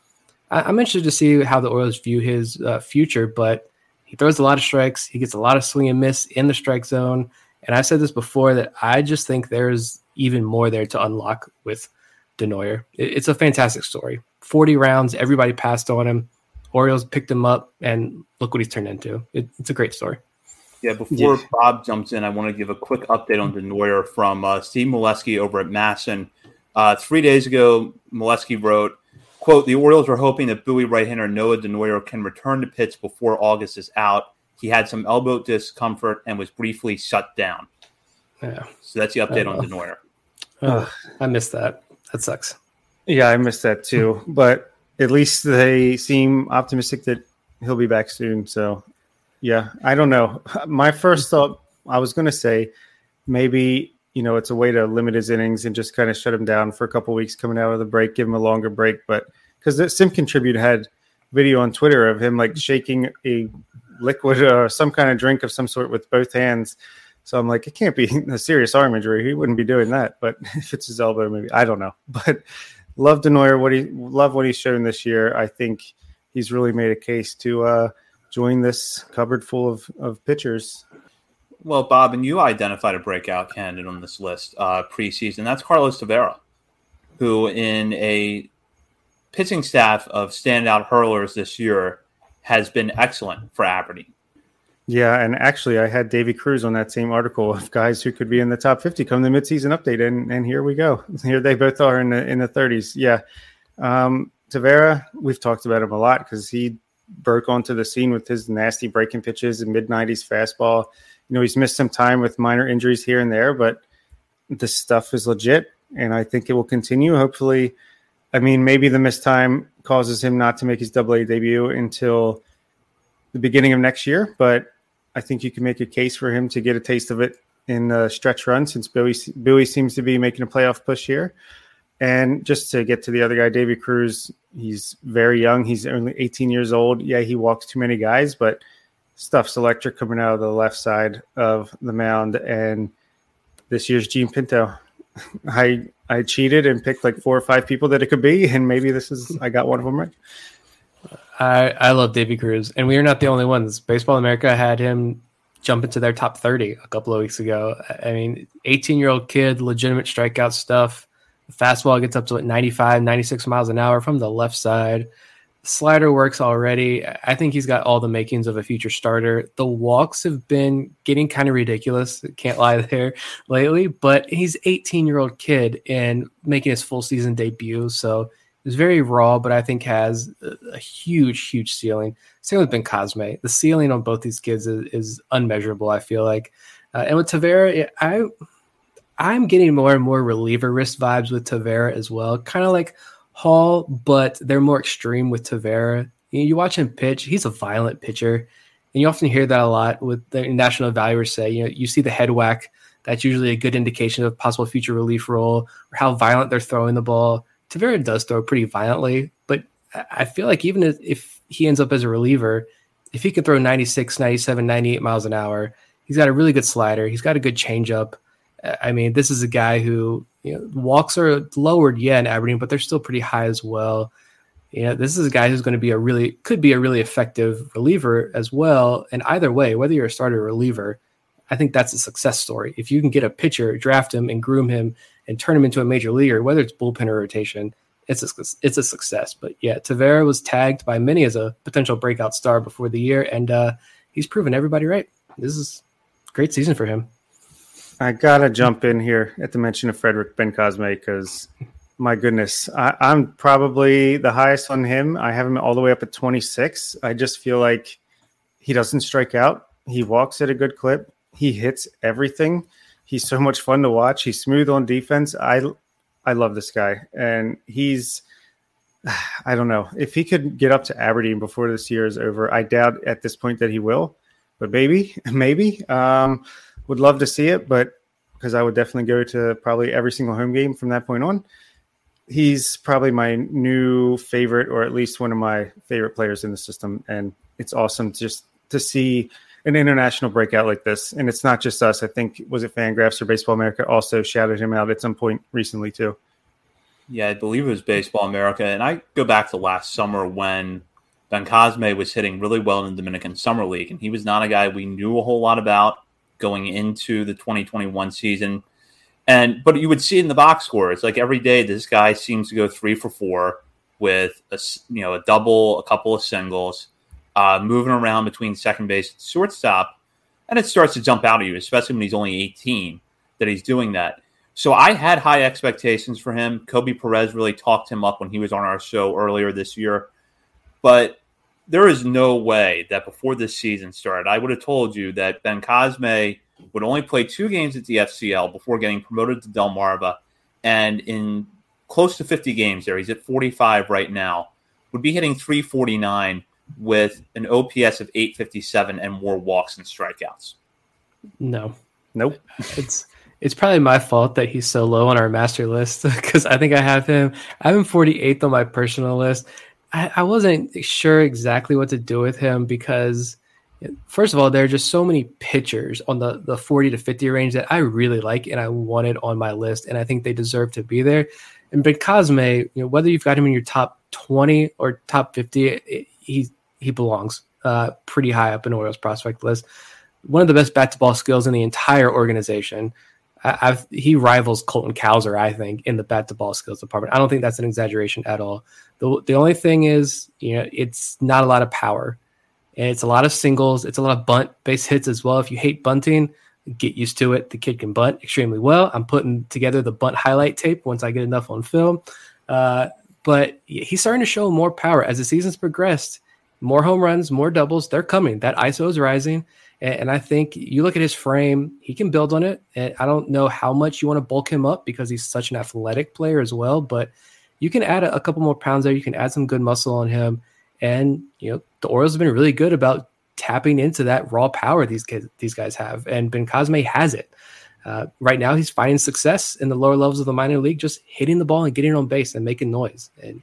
I, am interested to see how the Orioles view his uh, future. But he throws a lot of strikes. He gets a lot of swing and miss in the strike zone. And I've said this before that I just think there's even more there to unlock with Denoyer. It's a fantastic story. 40 rounds, everybody passed on him. Orioles picked him up, and look what he's turned into. It, it's a great story. Yeah, before yeah. Bob jumps in, I want to give a quick update on Denoyer from uh, Steve Melewski over at MASN. Uh, three days ago, Melewski wrote, quote, the Orioles are hoping that Bowie right-hander Noah Denoyer can return to pitch before August is out. He had some elbow discomfort and was briefly shut down. Yeah. So that's the update on Denoyer. Oh, I missed that. That sucks. Yeah, I missed that too. But at least they seem optimistic that he'll be back soon. So, yeah, I don't know. My first mm-hmm. thought I was going to say maybe you know it's a way to limit his innings and just kind of shut him down for a couple weeks coming out of the break, give him a longer break. But because Sim Contribute had video on Twitter of him like shaking a liquid or some kind of drink of some sort with both hands. So I'm like, it can't be a serious arm injury. He wouldn't be doing that. But if it's his elbow, maybe I don't know. But love Denoyer. What he love what he's shown this year. I think he's really made a case to uh, join this cupboard full of of pitchers. Well, Bob, and you identified a breakout candidate on this list uh, preseason. That's Carlos Tavera, who in a pitching staff of standout hurlers this year has been excellent for Aberdeen. Yeah, and actually, I had Davy Cruz on that same article of guys who could be in the top fifty come the midseason update, and and here we go. Here they both are in the in the thirties. Yeah, um, Tavera, we've talked about him a lot because he broke onto the scene with his nasty breaking pitches and mid nineties fastball. You know, he's missed some time with minor injuries here and there, but this stuff is legit, and I think it will continue. Hopefully, I mean, maybe the missed time causes him not to make his double A debut until the beginning of next year, but I think you can make a case for him to get a taste of it in the stretch run since Billy Billy seems to be making a playoff push here. And just to get to the other guy, David Cruz, he's very young. He's only 18 years old. Yeah, he walks too many guys, but stuff's electric coming out of the left side of the mound. And this year's Jean Pinto. I I cheated and picked like four or five people that it could be, and maybe this is I got one of them right. I, I love Davy Cruz, and we are not the only ones. Baseball America had him jump into their top 30 a couple of weeks ago. I mean, 18 year old kid, legitimate strikeout stuff. Fastball gets up to what, 95, 96 miles an hour from the left side. Slider works already. I think he's got all the makings of a future starter. The walks have been getting kind of ridiculous. Can't lie there lately, but he's 18 year old kid and making his full season debut. So is very raw, but I think has a, a huge, huge ceiling. Same with Bencosme. The ceiling on both these kids is, is unmeasurable. I feel like, uh, and with Tavera, I I'm getting more and more reliever wrist vibes with Tavera as well. Kind of like Hall, but they're more extreme with Tavera. You, know, you watch him pitch; he's a violent pitcher, and you often hear that a lot with the national evaluators say. You know, you see the head whack. That's usually a good indication of possible future relief role or how violent they're throwing the ball. Tavera does throw pretty violently, but I feel like even if he ends up as a reliever, if he can throw 96, 97, 98 miles an hour, he's got a really good slider. He's got a good changeup. I mean, this is a guy who you know, walks are lowered, yeah, in Aberdeen, but they're still pretty high as well. You know, this is a guy who's going to be a really could be a really effective reliever as well. And either way, whether you're a starter or reliever, I think that's a success story. If you can get a pitcher, draft him, and groom him, and turn him into a major leaguer, whether it's bullpen or rotation, it's a, it's a success. But yeah, Tavera was tagged by many as a potential breakout star before the year, and uh, he's proven everybody right. This is great season for him. I gotta jump in here at the mention of Frederick Bencosme because my goodness, I, am probably the highest on him. I have him all the way up at 26. I just feel like he doesn't strike out. He walks at a good clip. He hits everything. He's so much fun to watch. He's smooth on defense. I I love this guy, and he's I don't know if he could get up to Aberdeen before this year is over. I doubt at this point that he will, but maybe, maybe. Um, would love to see it, but because I would definitely go to probably every single home game from that point on. He's probably my new favorite, or at least one of my favorite players in the system, and it's awesome just to see an international breakout like this. And it's not just us. I think was it Fangraphs or Baseball America also shouted him out at some point recently too. Yeah, I believe it was Baseball America, and I go back to last summer when Bencosme was hitting really well in the Dominican Summer League, and he was not a guy we knew a whole lot about going into the 2021 season. And but you would see in the box score, it's like every day this guy seems to go three for four with a you know a double, a couple of singles uh, moving around between second base and shortstop, and it starts to jump out at you, especially when he's only 18, that he's doing that. So I had high expectations for him. Koby Perez really talked him up when he was on our show earlier this year. But there is no way that before this season started, I would have told you that Bencosme would only play two games at the FCL before getting promoted to Delmarva. And in close to 50 games there, he's at 45 right now, would be hitting 349 with an OPS of 857 and more walks and strikeouts. No. Nope. It's it's probably my fault that he's so low on our master list because I think I have him. I have him 48th on my personal list. I, I, wasn't sure exactly what to do with him because, first of all, there are just so many pitchers on the, the 40 to 50 range that I really like and I wanted on my list, and I think they deserve to be there. And Bencosme, you know, whether you've got him in your top 20 or top 50, it, he he belongs uh, pretty high up in Orioles prospect list. One of the best bat to ball skills in the entire organization. I've, he rivals Colton Cowser, I think, in the bat to ball skills department. I don't think that's an exaggeration at all. The, the only thing is, you know, it's not a lot of power. It's a lot of singles. It's a lot of bunt base hits as well. If you hate bunting, get used to it. The kid can bunt extremely well. I'm putting together the bunt highlight tape once I get enough on film. Uh, but he's starting to show more power as the season's progressed. More home runs, more doubles. They're coming. That ISO is rising. And I think you look at his frame, he can build on it. And I don't know how much you want to bulk him up because he's such an athletic player as well. But you can add a, a couple more pounds there. You can add some good muscle on him. And, you know, the Orioles have been really good about tapping into that raw power these kids, these guys have. And Bencosme has it. Uh, right now, he's finding success in the lower levels of the minor league, just hitting the ball and getting on base and making noise. And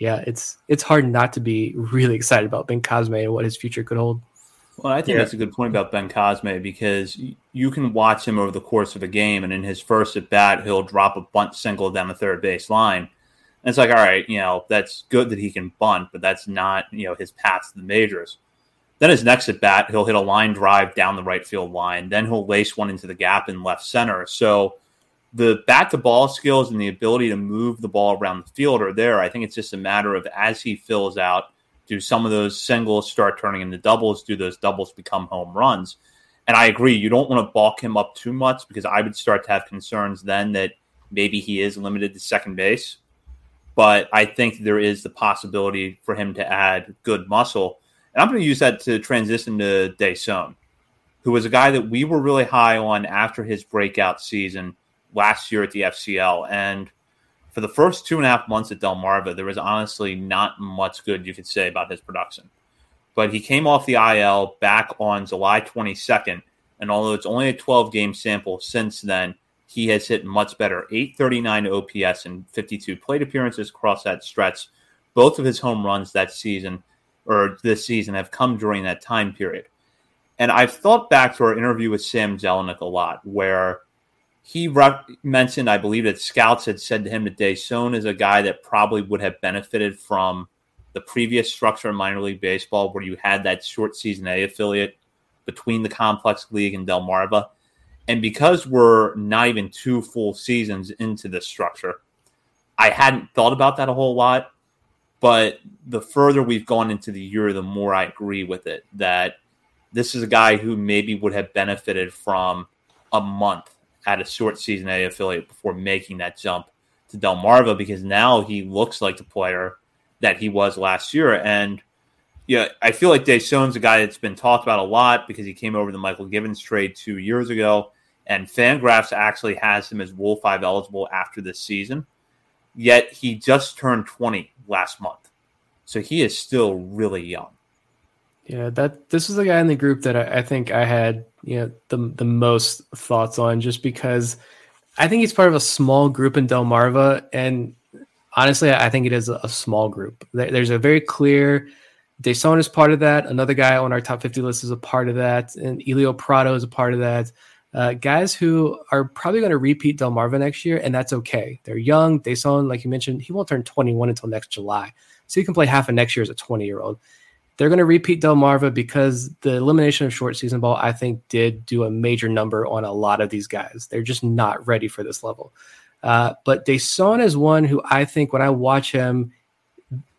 yeah, it's it's hard not to be really excited about Bencosme and what his future could hold. Well, I think yeah. that's a good point about Bencosme because you can watch him over the course of a game, and in his first at bat, he'll drop a bunt single down the third base line. And it's like, all right, you know, that's good that he can bunt, but that's not, you know, his path to the majors. Then his next at bat, he'll hit a line drive down the right field line. Then he'll lace one into the gap in left center. So the bat to ball skills and the ability to move the ball around the field are there. I think it's just a matter of as he fills out – do some of those singles start turning into doubles? Do those doubles become home runs? And I agree, you don't want to balk him up too much because I would start to have concerns then that maybe he is limited to second base. But I think there is the possibility for him to add good muscle. And I'm going to use that to transition to Deson, who was a guy that we were really high on after his breakout season last year at the FCL. And for the first two and a half months at Delmarva, there was honestly not much good you could say about his production. But he came off the IL back on July 22nd, and although it's only a 12 game sample since then, he has hit much better 839 OPS and 52 plate appearances across that stretch. Both of his home runs that season or this season have come during that time period. And I've thought back to our interview with Sam Jelinek a lot, where he re- mentioned, I believe that scouts had said to him that Deson is a guy that probably would have benefited from the previous structure of minor league baseball, where you had that short season A affiliate between the complex league and Delmarva. And because we're not even two full seasons into this structure, I hadn't thought about that a whole lot. But the further we've gone into the year, the more I agree with it that this is a guy who maybe would have benefited from a month at a short season A affiliate before making that jump to Delmarva because now he looks like the player that he was last year. And yeah, I feel like Deson's a guy that's been talked about a lot because he came over the Mychal Givens trade two years ago. And Fangraphs actually has him as Rule 5 eligible after this season. Yet he just turned 20 last month. So he is still really young. Yeah, that this was the guy in the group that I, I, think I had you know the the most thoughts on, just because I think he's part of a small group in Delmarva, and honestly, I think it is a, small group. There's a very clear. Deson is part of that. Another guy on our top 50 list is a part of that, and Elio Prado is a part of that. Uh, guys who are probably going to repeat Delmarva next year, and that's okay. They're young. Deson, like you mentioned, he won't turn 21 until next July, so he can play half of next year as a 20 year old they're going to repeat Delmarva because the elimination of short season ball, I think, did do a major number on a lot of these guys. They're just not ready for this level. Uh, but Deson is one who I think when I watch him,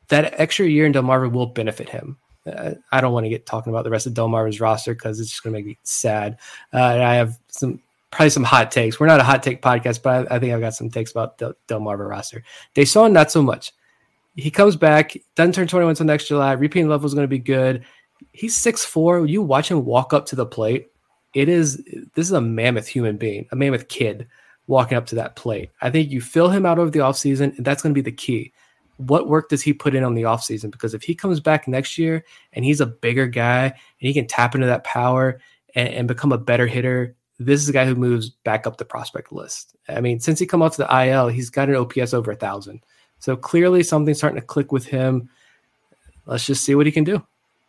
that extra year in Delmarva will benefit him. Uh, I don't want to get talking about the rest of Delmarva's roster because it's just going to make me sad. Uh, and I have some probably some hot takes. We're not a hot take podcast, but I, I think I've got some takes about Del- Delmarva roster. Deson, not so much he comes back, doesn't turn 21 until next July. Repeating level is going to be good. He's 6'4. You watch him walk up to the plate. It is this is a mammoth human being, a mammoth kid walking up to that plate. I think you fill him out over the offseason, and that's going to be the key. What work does he put in on the offseason? Because if he comes back next year and he's a bigger guy and he can tap into that power and, and become a better hitter, this is a guy who moves back up the prospect list. I mean, since he come to the IL, he's got an OPS over a thousand. So clearly something's starting to click with him. Let's just see what he can do.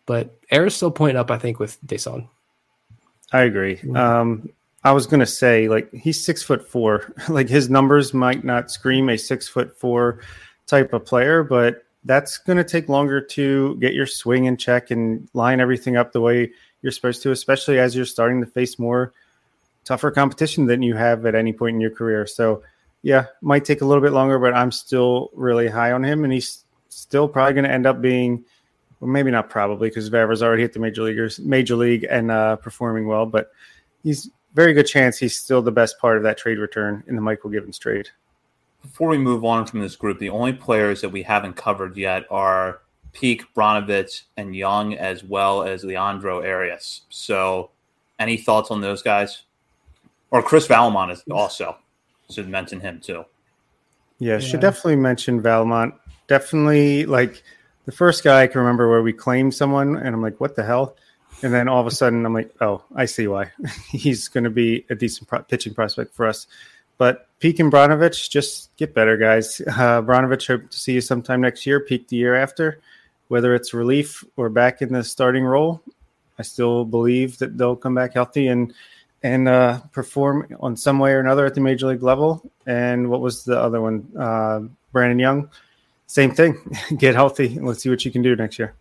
But Era's still pointing up, I think, with Deson. I agree. Mm-hmm. Um, I was gonna say, like, he's six foot four. like his numbers might not scream a six foot four type of player, but that's gonna take longer to get your swing in check and line everything up the way you're supposed to, especially as you're starting to face more tougher competition than you have at any point in your career. So yeah, might take a little bit longer, but I'm still really high on him, and he's still probably going to end up being, well, maybe not probably because Vavra's already hit the major leaguers, major league, and uh, performing well. But he's very good chance he's still the best part of that trade return in the Mychal Givens trade. Before we move on from this group, the only players that we haven't covered yet are Peek, Brnovich, and Young, as well as Leandro Arias. So, any thoughts on those guys? Or Chris Vallimont is also should mention him too. Yeah, yeah, should definitely mention Valmont. Definitely like the first guy I can remember where we claimed someone, and I'm like, what the hell? And then all of a sudden, I'm like, oh, I see why. He's going to be a decent pro- pitching prospect for us. But Peek and Brnovich, just get better, guys. Uh, Brnovich, hope to see you sometime next year. Peek the year after, whether it's relief or back in the starting role. I still believe that they'll come back healthy and and uh, perform on some way or another at the major league level. And what was the other one? Uh, Brandon Young, same thing. Get healthy. And let's see what you can do next year.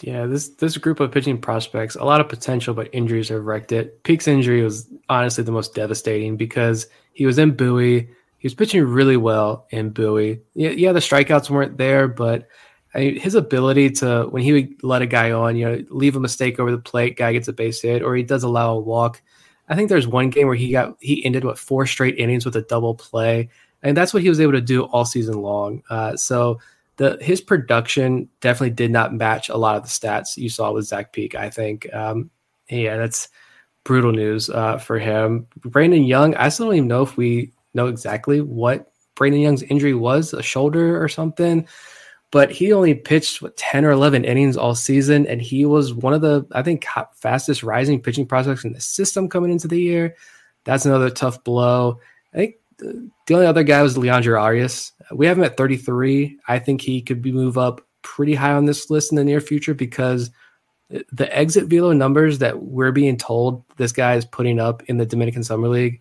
Yeah, this this group of pitching prospects, a lot of potential, but injuries have wrecked it. Peek's injury was honestly the most devastating because he was in Bowie. He was pitching really well in Bowie. Yeah, yeah the strikeouts weren't there, but I his ability to when he would let a guy on, you know, leave a mistake over the plate, guy gets a base hit, or he does allow a walk I think there's one game where he got he ended what four straight innings with a double play, and that's what he was able to do all season long. Uh, so the his production definitely did not match a lot of the stats you saw with Zach Peek. I think, um, yeah, that's brutal news uh, for him. Brandon Young, I still don't even know if we know exactly what Brandon Young's injury was, a shoulder or something but he only pitched what, 10 or 11 innings all season and he was one of the i think fastest rising pitching prospects in the system coming into the year. That's another tough blow. I think the only other guy was leandro arias. We have him at 33 i think he could be move up pretty high on this list in the near future because the exit velo numbers that we're being told this guy is putting up in the dominican summer league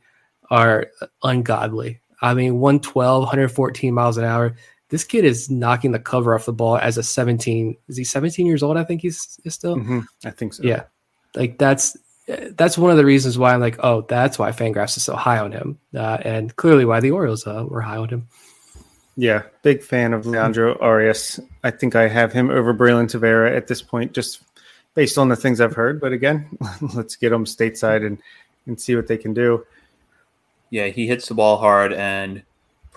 are ungodly. I mean 112 114 miles an hour this kid is knocking the cover off the ball as a 17 is he 17 years old i think he's, he's still? Mm-hmm. i think so. Yeah. Like that's that's one of the reasons why i'm like oh that's why fangraphs is so high on him uh, and clearly why the orioles uh, were high on him. Yeah big fan of leandro arias. I think i have him over braylin tavera at this point just based on the things i've heard. But again let's get him stateside and and see what they can do. Yeah he hits the ball hard and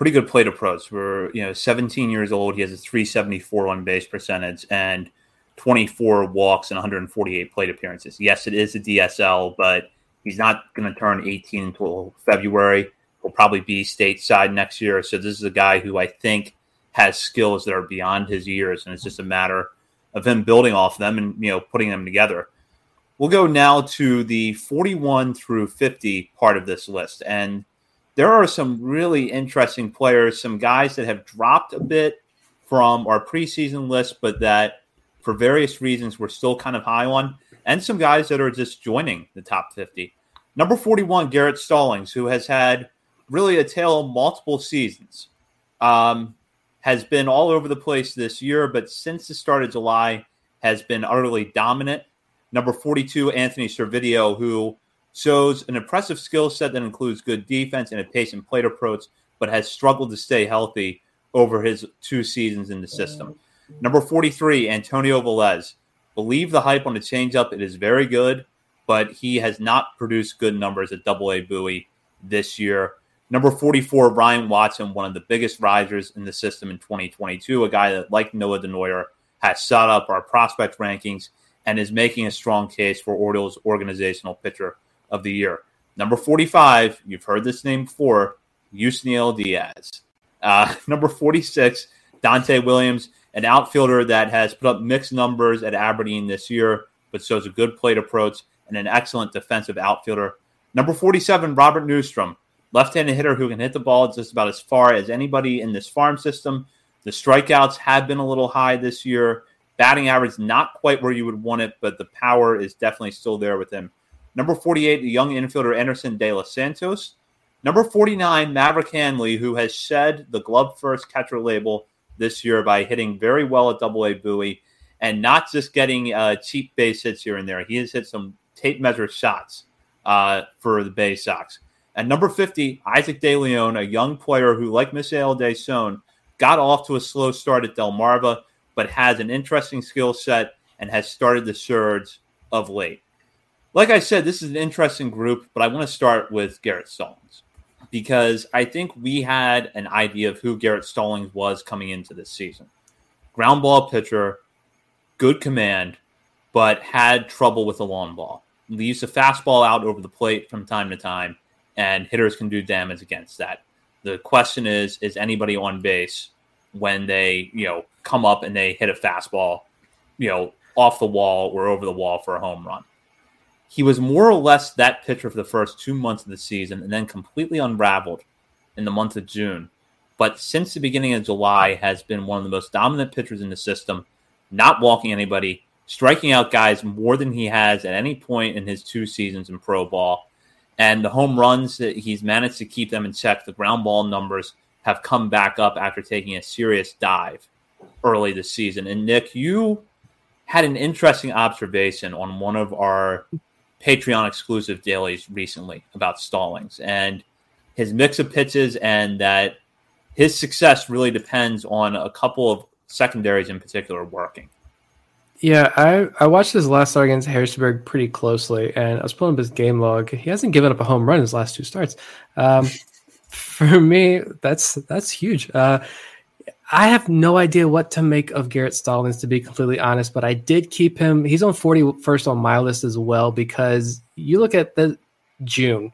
pretty good plate approach. We're you know 17 years old. He has a 374 on base percentage and 24 walks and 148 plate appearances. Yes, it is a DSL, but he's not going to turn 18 until February. He'll probably be stateside next year. So this is a guy who I think has skills that are beyond his years, and it's just a matter of him building off them and you know putting them together. We'll go now to the 41 through 50 part of this list, and there are some really interesting players, some guys that have dropped a bit from our preseason list, but that for various reasons we're still kind of high on, and some guys that are just joining the top 50. Number 41, Garrett Stallings, who has had really a tale multiple seasons, um, has been all over the place this year, but since the start of July has been utterly dominant. Number 42, Anthony Servideo, who shows an impressive skill set that includes good defense and a pace and plate approach, but has struggled to stay healthy over his two seasons in the system. Number 43, Antonio Velez. Believe the hype on the changeup. It is very good, but he has not produced good numbers at Double A Bowie this year. Number 44, Ryan Watson, one of the biggest risers in the system in 2022, a guy that, like Noah Denoyer, has shot up our prospect rankings and is making a strong case for Orioles organizational pitcher of the year. Number 45, you've heard this name before, Yusniel Diaz. Uh, number 46, Dante Williams, an outfielder that has put up mixed numbers at Aberdeen this year, but shows a good plate approach and an excellent defensive outfielder. Number 47, Robert Neustrom, left handed hitter who can hit the ball just about as far as anybody in this farm system. The strikeouts have been a little high this year. Batting average, not quite where you would want it, but the power is definitely still there with him. Number 48, the young infielder Anderson De Los Santos. Number 49, Maverick Handley, who has shed the glove first catcher label this year by hitting very well at double A Bowie and not just getting uh, cheap base hits here and there. He has hit some tape measure shots uh, for the Bay Sox. At number 50, Isaac De Leon, a young player who, like Mishael Deson, got off to a slow start at Delmarva, but has an interesting skill set and has started the surge of late. Like I said, this is an interesting group, but I want to start with Garrett Stallings because I think we had an idea of who Garrett Stallings was coming into this season. Ground ball pitcher, good command, but had trouble with the long ball. Leaves the fastball out over the plate from time to time, and hitters can do damage against that. The question is, is anybody on base when they, you know, come up and they hit a fastball, you know, off the wall or over the wall for a home run? He was more or less that pitcher for the first two months of the season and then completely unraveled in the month of June. But since the beginning of July, has been one of the most dominant pitchers in the system not walking anybody, striking out guys more than he has at any point in his two seasons in pro ball. And the home runs that he's managed to keep them in check, the ground ball numbers have come back up after taking a serious dive early this season. And Nick, you had an interesting observation on one of our Patreon exclusive dailies recently about Stallings and his mix of pitches, and that his success really depends on a couple of secondaries in particular working. Yeah, I, I watched his last start against Harrisburg pretty closely, and I was pulling up his game log. He hasn't given up a home run his last two starts. Um, for me, that's that's huge. Uh, I have no idea what to make of Garrett Stallings, to be completely honest, but I did keep him. He's on 41st on my list as well because you look at the June,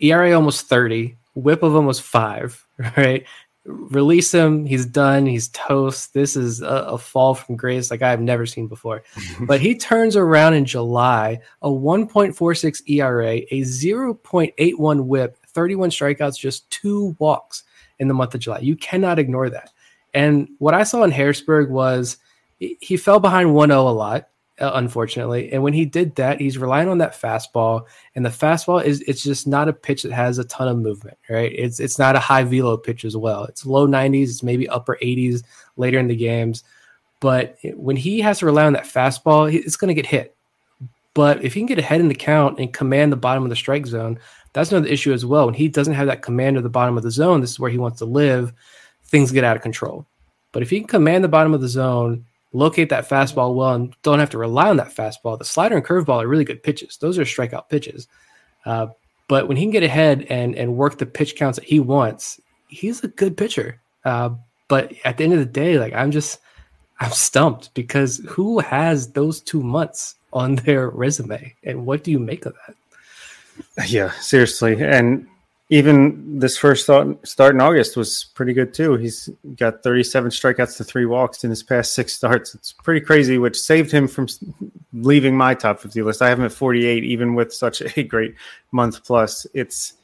ERA almost 30, whip of almost five, right? release him. He's done. He's toast. This is a, a, fall from grace like I've never seen before. but he turns around in July, a 1.46 ERA, a 0.81 whip, 31 strikeouts, just two walks in the month of July. You cannot ignore that. And what I saw in Harrisburg was he fell behind 1 0 a lot. Uh, unfortunately. And when he did that, he's relying on that fastball, and the fastball is it's just not a pitch that has a ton of movement, right? It's it's not a high velo pitch as well. It's low 90s, it's maybe upper 80s later in the games. But when he has to rely on that fastball, it's going to get hit. But if he can get ahead in the count and command the bottom of the strike zone, that's another issue as well. When he doesn't have that command of the bottom of the zone, this is where he wants to live, things get out of control. But if he can command the bottom of the zone locate that fastball well and don't have to rely on that fastball. The slider and curveball are really good pitches. Those are strikeout pitches. Uh, but when he can get ahead and and work the pitch counts that he wants, he's a good pitcher. Uh, but at the end of the day, like I'm just I'm stumped because who has those two months on their resume, and what do you make of that? Yeah, seriously, and even this first start in August was pretty good too. He's got 37 strikeouts to three walks in his past six starts. It's pretty crazy, which saved him from leaving my top 50 list. I have him at 48, even with such a great month plus. It's,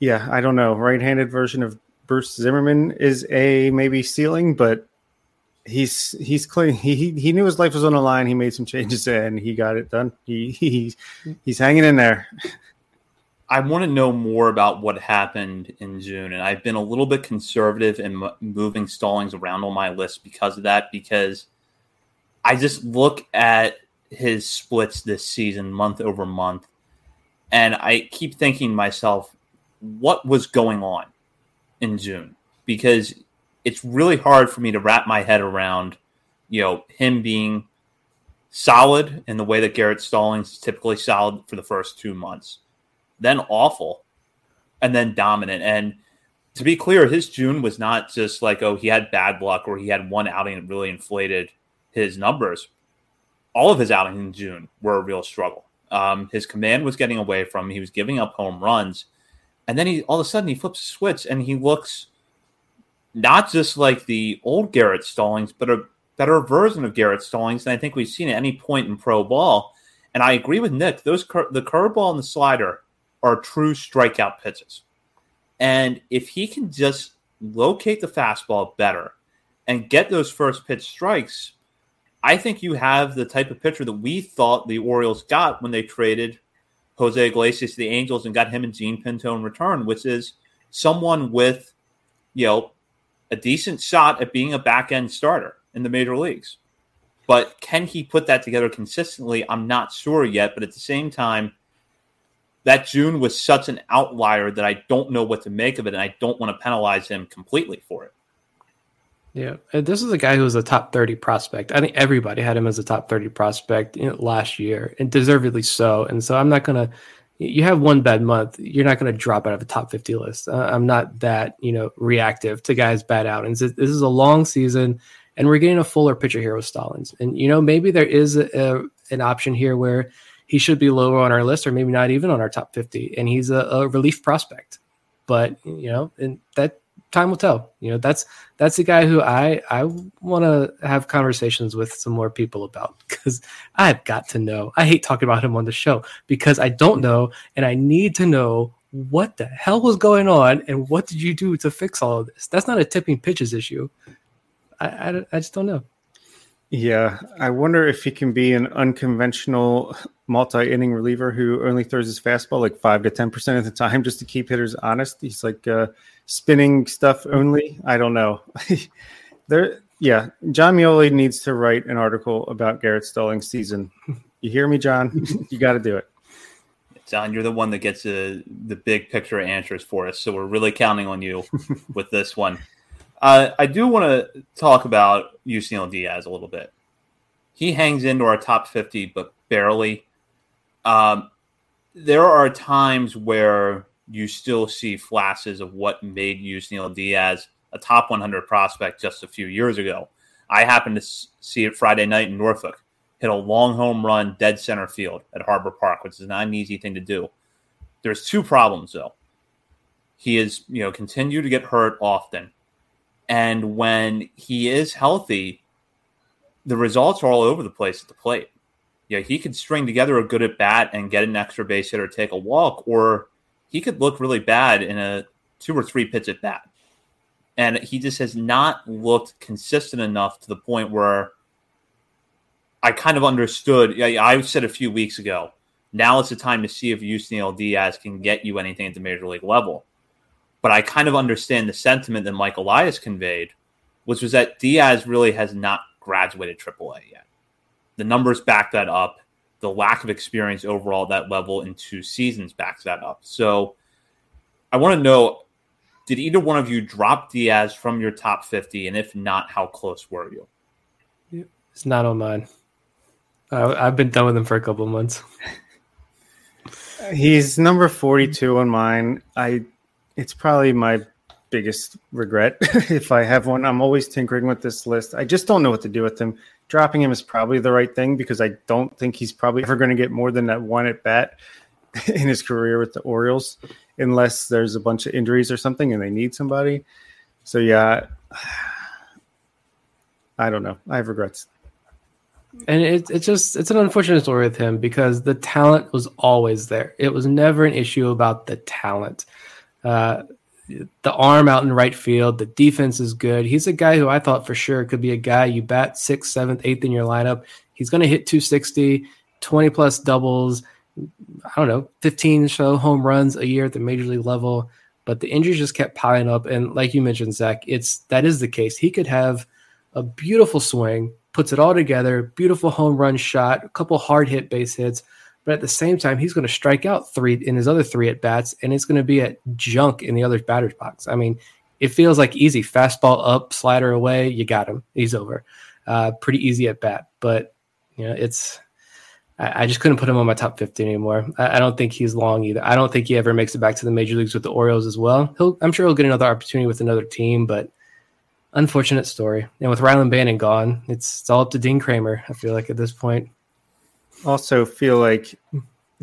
yeah, I don't know. Right handed version of Bruce Zimmermann is a maybe ceiling, but he's he's clean. He he knew his life was on the line. He made some changes and he got it done. He, he he's hanging in there. I want to know more about what happened in June, and I've been a little bit conservative in moving Stallings around on my list because of that. Because I just look at his splits this season, month over month, and I keep thinking to myself, what was going on in June? Because it's really hard for me to wrap my head around, you know, him being solid in the way that Garrett Stallings is typically solid for the first two months then awful, and then dominant. And to be clear, his June was not just like, oh, he had bad luck or he had one outing that really inflated his numbers. All of his outings in June were a real struggle. Um, his command was getting away from him. He was giving up home runs. And then he all of a sudden he flips a switch and he looks not just like the old Garrett Stallings, but a better version of Garrett Stallings than I think we've seen at any point in pro ball. And I agree with Nick. Those cur- the curveball and the slider are true strikeout pitches. And if he can just locate the fastball better and get those first pitch strikes, I think you have the type of pitcher that we thought the Orioles got when they traded Jose Iglesias to the Angels and got him and Jean Pinto in return, which is someone with, you know, a decent shot at being a back end starter in the major leagues. But can he put that together consistently? I'm not sure yet. But at the same time, that June was such an outlier that I don't know what to make of it, and I don't want to penalize him completely for it. Yeah, this is a guy who was a top 30 prospect. I think everybody had him as a top 30 prospect you know, last year, and deservedly so. And so I'm not to, you have one bad month, you're not to drop out of a top 50 list. Uh, I'm not that, you know, reactive to guys' bad outings. This is a long season, and we're getting a fuller picture here with Stallings. And, you know, maybe there is a, a, an option here where he should be lower on our list or maybe not even on our top 50, and he's a, a relief prospect. But, you know, and that time will tell. You know, that's that's a guy who I I want to have conversations with some more people about because I've got to know. I hate talking about him on the show because I don't know and I need to know what the hell was going on and what did you do to fix all of this. That's not a tipping pitches issue. I I, I just don't know. Yeah, I wonder if he can be an unconventional multi-inning reliever who only throws his fastball like five to ten percent of the time just to keep hitters honest. He's like uh, spinning stuff only. I don't know. there, yeah, Jon Meoli needs to write an article about Garrett Stallings' season. You hear me, Jon? you got to do it. Jon, you're the one that gets the the big picture answers for us, so we're really counting on you with this one. Uh, I do want to talk about Yusniel Diaz a little bit. He hangs into our top 50, but barely. Um, there are times where you still see flashes of what made Yusniel Diaz a top 100 prospect just a few years ago. I happened to see it Friday night in Norfolk. Hit a long home run, dead center field at Harbor Park, which is not an easy thing to do. There's two problems though. He is, you know, continue to get hurt often, and when he is healthy, the results are all over the place at the plate. Yeah, he could string together a good at bat and get an extra base hit or take a walk, or he could look really bad in a two or three pitch at bat. And he just has not looked consistent enough to the point where I kind of understood. I said a few weeks ago, now is the time to see if Yusniel Diaz can get you anything at the major league level. But I kind of understand the sentiment that Mike Elias conveyed, which was that Diaz really has not graduated AAA yet. The numbers back that up the lack of experience overall at that level in two seasons backs that up. So I want to know did either one of you drop Diaz from your top 50? And if not, how close were you? It's not on mine. I've been done with him for a couple of months. He's number 42 on mine. I it's probably my biggest regret if I have one. I'm always tinkering with this list. I just don't know what to do with him dropping him is probably the right thing because I don't think he's probably ever going to get more than that one at bat in his career with the Orioles, unless there's a bunch of injuries or something and they need somebody. So yeah, I don't know. I have regrets. And it's it's just it's an unfortunate story with him because the talent was always there. It was never an issue about the talent. Uh, the arm out in right field. The defense is good. He's a guy who I thought for sure could be a guy you bat sixth, seventh, eighth in your lineup. He's going to hit 260, 20 plus doubles. I don't know, 15 so home runs a year at the major league level. But the injuries just kept piling up. And like you mentioned, Zach, it's that is the case. He could have a beautiful swing, puts it all together, beautiful home run shot, a couple hard hit base hits but at the same time, he's going to strike out three in his other three at bats, and it's going to be at junk in the other batter's box. I mean, it feels like easy fastball up, slider away, you got him, he's over. Uh, pretty easy at bat, but you know, it's I, I, just couldn't put him on my top 50 anymore. I, I, don't think he's long either. I don't think he ever makes it back to the major leagues with the Orioles as well. He'll, I'm sure he'll get another opportunity with another team, but unfortunate story. And with Rylan Bannon gone, it's, it's all up to Dean Kremer. I feel like at this point also feel like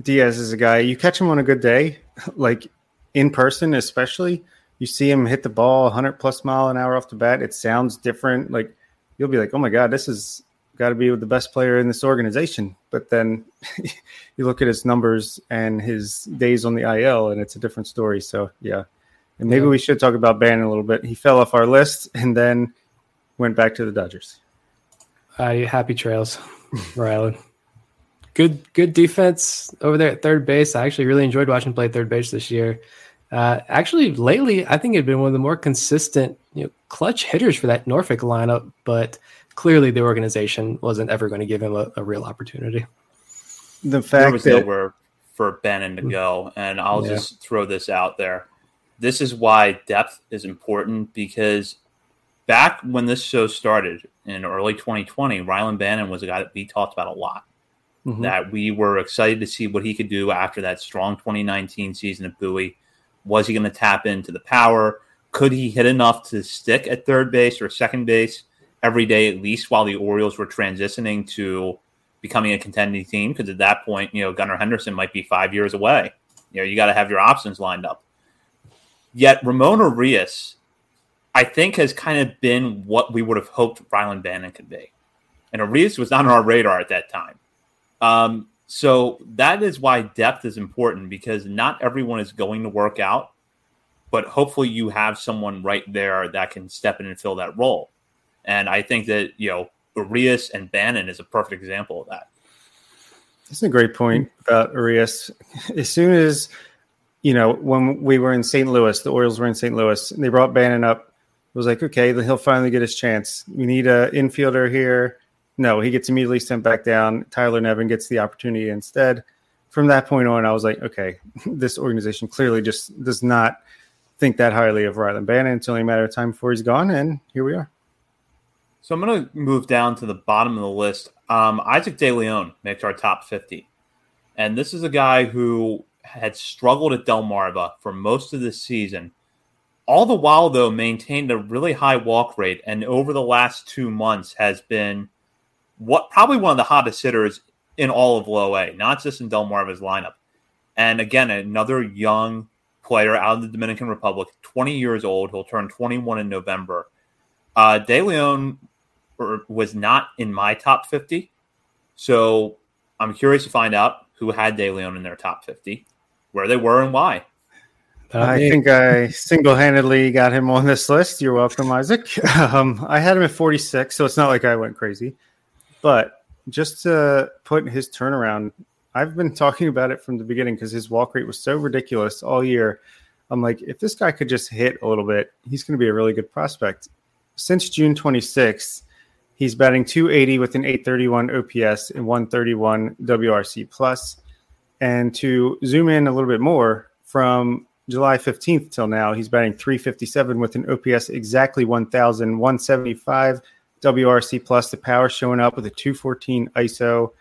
Diaz is a guy you catch him on a good day, like in person, especially. You see him hit the ball 100 plus mile an hour off the bat. It sounds different. Like you'll be like, oh my god, this is got to be the best player in this organization. But then you look at his numbers and his days on the IL, and it's a different story. So yeah, and maybe yeah. we should talk about Bannon a little bit. He fell off our list and then went back to the Dodgers. Uh, happy trails, Rylan. Good, good defense over there at third base. I actually really enjoyed watching play third base this year. Uh, actually, lately, I think it'd been one of the more consistent, you know, clutch hitters for that Norfolk lineup. But clearly, the organization wasn't ever going to give him a, a, real opportunity. The fact there was that nowhere for Bannon to go, and I'll yeah. just throw this out there: this is why depth is important because back when this show started in early 2020, Rylan Bannon was a guy that we talked about a lot. Mm-hmm. That we were excited to see what he could do after that strong 2019 season at Bowie was he going to tap into the power? Could he hit enough to stick at third base or second base every day, at least while the Orioles were transitioning to becoming a contending team? Because at that point, you know, Gunnar Henderson might be five years away. You know, you got to have your options lined up. Yet Ramon Urias, I think, has kind of been what we would have hoped Rylan Bannon could be. And Urias was not on our radar at that time. Um, so that is why depth is important because not everyone is going to work out, but hopefully you have someone right there that can step in and fill that role. And I think that, you know, Urias and Bannon is a perfect example of that. That's a great point about Urias. As soon as, you know, when we were in St. Louis, the Orioles were in St. Louis, and they brought Bannon up. It was like, okay, he'll finally get his chance. We need a infielder here no, he gets immediately sent back down. Tyler Nevin gets the opportunity instead. From that point on, I was like, okay, this organization clearly just does not think that highly of Rylan Bannon. It's only a matter of time before he's gone, and here we are. So I'm going to move down to the bottom of the list. Um, Isaac De Leon makes our top 50. And this is a guy who had struggled at Delmarva for most of the season. All the while, though, maintained a really high walk rate, and over the last two months has been what probably one of the hottest hitters in all of low A, not just in Delmarva's lineup. And again, another young player out of the Dominican Republic, 20 years old. He'll turn 21 in November. Uh, De Leon was not in my top 50. So I'm curious to find out who had De Leon in their top 50, where they were, and why. I think I single handedly got him on this list. You're welcome, Isaac. Um, I had him at 46, so it's not like I went crazy. But just to put his turnaround, I've been talking about it from the beginning because his walk rate was so ridiculous all year. I'm like, if this guy could just hit a little bit, he's going to be a really good prospect. Since June 26th, he's batting 280 with an 831 OPS and 131 WRC plus. And to zoom in a little bit more, from July 15th till now, he's batting 357 with an OPS exactly 1,175 WRC plus, the power showing up with a 214 ISO.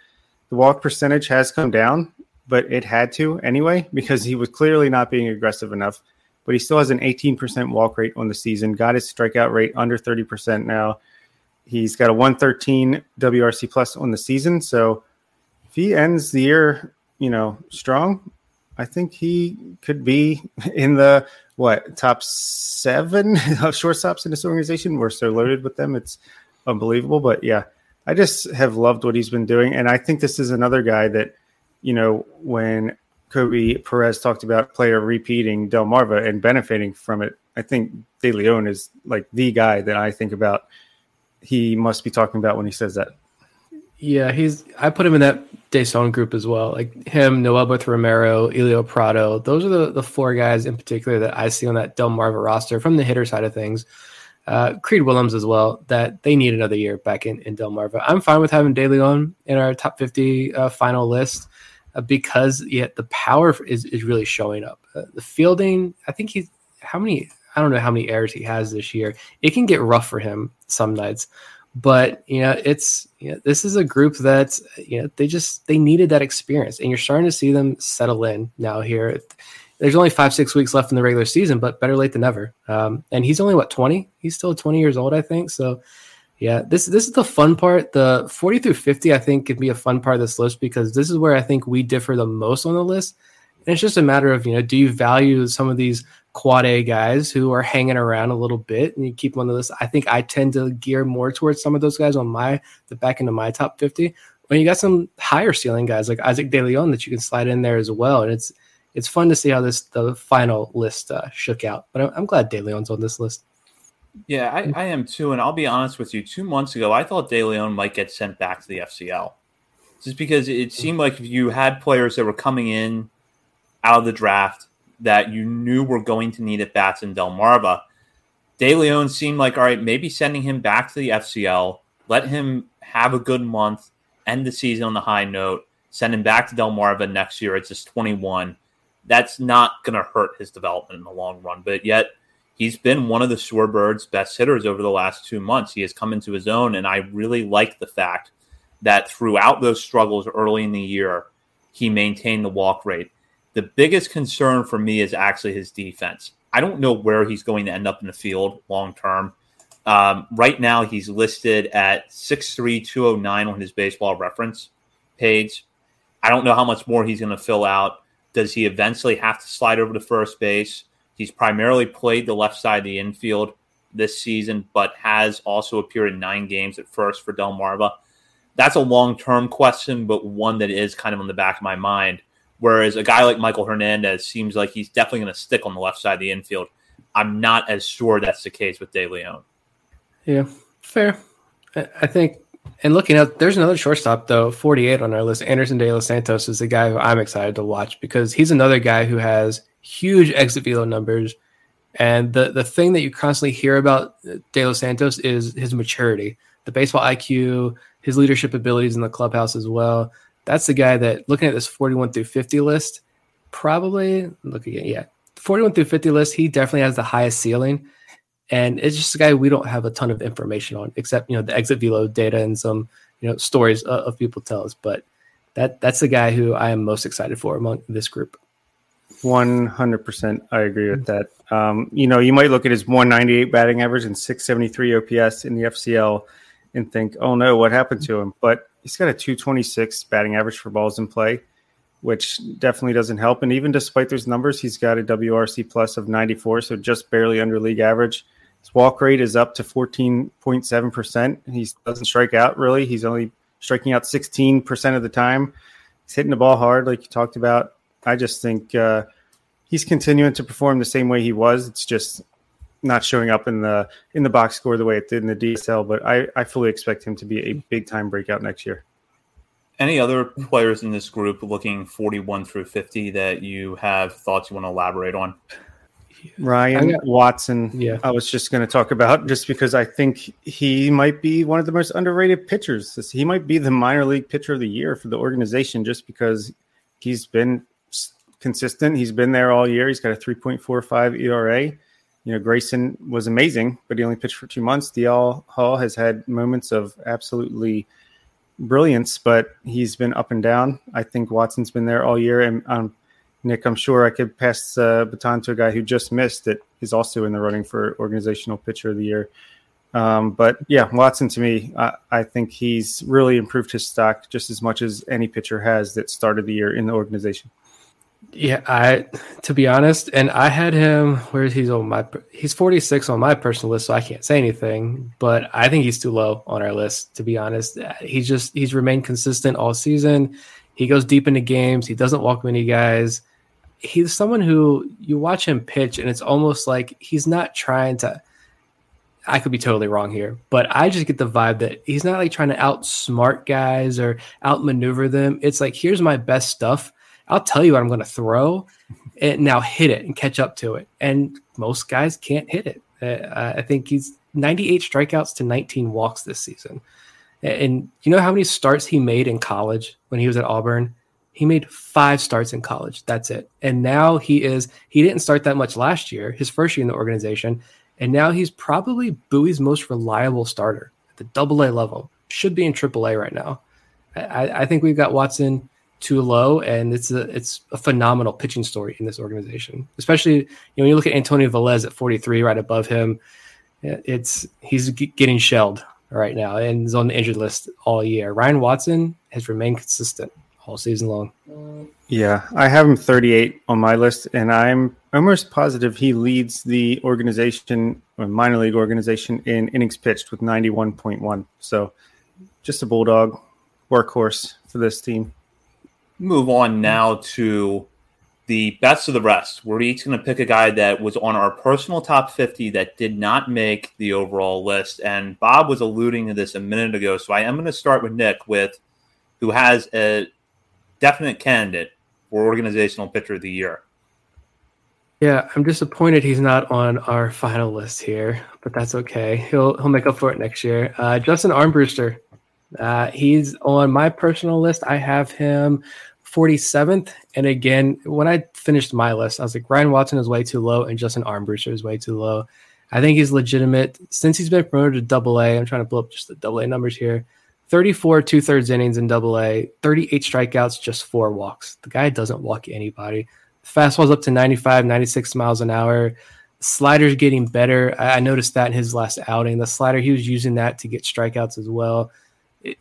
The walk percentage has come down, but it had to anyway because he was clearly not being aggressive enough. But he still has an 18% walk rate on the season, got his strikeout rate under 30% now. He's got a 113 WRC plus on the season. So if he ends the year, you know, strong, I think he could be in the what top seven of shortstops in this organization. We're so loaded with them. It's unbelievable. But yeah, I just have loved what he's been doing, and I think this is another guy that, you know, when Koby Perez talked about player repeating Delmarva and benefiting from it, I think De Leon is like the guy that I think about. He must be talking about when he says that. Yeah, he's. I put him in that Deson group as well. Like him, Noelberth Romero, Elio Prado. Those are the the four guys in particular that I see on that Delmarva roster from the hitter side of things uh, Creed Willems as well, that they need another year back in, in Delmarva. I'm fine with having De Leon in our top 50 uh, final list uh, because yet the power is, is really showing up. Uh, the fielding, I think he's how many, I don't know how many errors he has this year. It can get rough for him some nights, but you know, it's, you know, this is a group that, you know, they just, they needed that experience and you're starting to see them settle in now here there's only five six weeks left in the regular season, but better late than never. Um, and he's only what 20? He's still 20 years old, I think. So yeah, this this is the fun part. The 40 through 50, I think, could be a fun part of this list because this is where I think we differ the most on the list. And it's just a matter of, you know, do you value some of these quad A guys who are hanging around a little bit and you keep on the list? I think I tend to gear more towards some of those guys on my, the back end of my top 50. When you got some higher ceiling guys like Isaac De Leon that you can slide in there as well. And it's, it's fun to see how this, the final list uh, shook out. But I'm, I'm glad De Leon's on this list. Yeah, I, I, am too. And I'll be honest with you, two months ago, I thought De Leon might get sent back to the FCL. Just because it seemed like if you had players that were coming in out of the draft that you knew were going to need at bats in Delmarva, De Leon seemed like, all right, maybe sending him back to the FCL, let him have a good month, end the season on the high note, send him back to Delmarva next year. It's just 21. That's not going to hurt his development in the long run. But yet, he's been one of the Shorebirds' best hitters over the last two months. He has come into his own, and I really like the fact that throughout those struggles early in the year, he maintained the walk rate. The biggest concern for me is actually his defense. I don't know where he's going to end up in the field long term. Um, right now, he's listed at 6'3, 209 on his baseball reference page. I don't know how much more he's going to fill out. Does he eventually have to slide over to first base? He's primarily played the left side of the infield this season, but has also appeared in nine games at first for Delmarva. That's a long term question, but one that is kind of on the back of my mind. Whereas a guy like Maikol Hernandez seems like he's definitely going to stick on the left side of the infield. I'm not as sure that's the case with De Leon. Yeah, fair. I think, and looking at, there's another shortstop though, 48 on our list. Anderson De Los Santos is the guy who I'm excited to watch because he's another guy who has huge exit velo numbers. And the, the thing that you constantly hear about De Los Santos is his maturity, the baseball IQ, his leadership abilities in the clubhouse as well that's the guy that looking at this 41 through 50 list, probably look at yeah, 41 through 50 list, he definitely has the highest ceiling. And it's just a guy we don't have a ton of information on, except you know the exit velo data and some you know stories of, of people tell us. But that that's the guy who I am most excited for among this group. One hundred percent, I agree with that. Um, you know, you might look at his one ninety eight batting average and six seventy three OPS in the FCL and think, "Oh no, what happened to him?" But he's got a 226 batting average for balls in play, which definitely doesn't help. And even despite those numbers, he's got a WRC plus of 94, so just barely under league average. His walk rate is up to 14.7%. He doesn't strike out really. He's only striking out 16% of the time. He's hitting the ball hard, like you talked about. I just think uh, he's continuing to perform the same way he was. It's just not showing up in the in the box score the way it did in the DSL, but I, I fully expect him to be a big time breakout next year. Any other players in this group looking 41 through 50 that you have thoughts you want to elaborate on? Ryan got, Watson, yeah. I was just going to talk about just because I think he might be one of the most underrated pitchers. He might be the minor league pitcher of the year for the organization just because he's been consistent. He's been there all year. He's got a 3.45 ERA you know, Grayson was amazing, but he only pitched for two months. DL Hall has had moments of absolutely brilliance, but he's been up and down. I think Watson's been there all year. And um, Nick, I'm sure I could pass the uh, baton to a guy who just missed it. He's also in the running for organizational pitcher of the year. Um, but yeah, Watson to me, I, I, think he's really improved his stock just as much as any pitcher has that started the year in the organization. Yeah, I to be honest, and I had him where he's on my he's 46 on my personal list, so I can't say anything, but I think he's too low on our list to be honest. He's just he's remained consistent all season. He goes deep into games, he doesn't walk many guys. He's someone who you watch him pitch and it's almost like he's not trying to I could be totally wrong here, but I just get the vibe that he's not like trying to outsmart guys or outmaneuver them. It's like here's my best stuff I'll tell you what I'm going to throw, and now hit it and catch up to it. And most guys can't hit it. Uh, I think he's 98 strikeouts to 19 walks this season. And you know how many starts he made in college when he was at Auburn? He made five starts in college. That's it. And now he is, he didn't start that much last year, his first year in the organization. And now he's probably Bowie's most reliable starter at the double A level. Should be in triple A right now. I, I think we've got Watson too low, and it's a it's a phenomenal pitching story in this organization. Especially you know when you look at Antonio Velez at 43, right above him, eh, it's he's getting shelled right now and is on the injured list all year. Ryan Watson has remained consistent all season long. Yeah, I have him 38 on my list, and I'm almost positive he leads the organization, or minor league organization, in innings pitched with 91.1. So just a bulldog workhorse for this team. Move on now to the best of the rest. We're each going to pick a guy that was on our personal top 50 that did not make the overall list. And Bob was alluding to this a minute ago. So I am going to start with Nick, with who has a definite candidate for organizational pitcher of the year. Yeah, I'm disappointed he's not on our final list here, but that's okay. He'll he'll make up for it next year. Uh, Justin Armbruster, uh, he's on my personal list. I have him 47th. And again, when I finished my list, I was like, Ryan Watson is way too low, and Justin Armbruster is way too low. I think he's legitimate since he's been promoted to double A. I'm trying to blow up just the double A numbers here. 34 two thirds innings in double A, 38 strikeouts, just four walks. The guy doesn't walk anybody. Fastball's up to 95, 96 miles an hour. Slider's getting better. I noticed that in his last outing. The slider, he was using that to get strikeouts as well.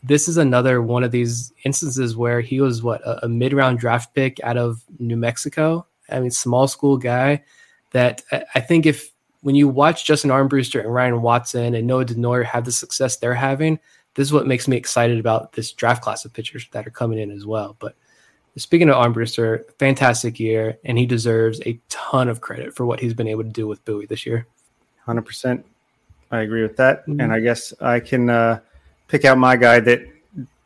This is another one of these instances where he was what a, a mid round draft pick out of New Mexico. I mean, small school guy that I think if when you watch Justin Armbruster and Ryan Watson and Noah Denoyer have the success they're having, this is what makes me excited about this draft class of pitchers that are coming in as well. But speaking of Armbruster, fantastic year, and he deserves a ton of credit for what he's been able to do with Bowie this year. Hundred percent, I agree with that, mm-hmm. and I guess I can uh, pick out my guy that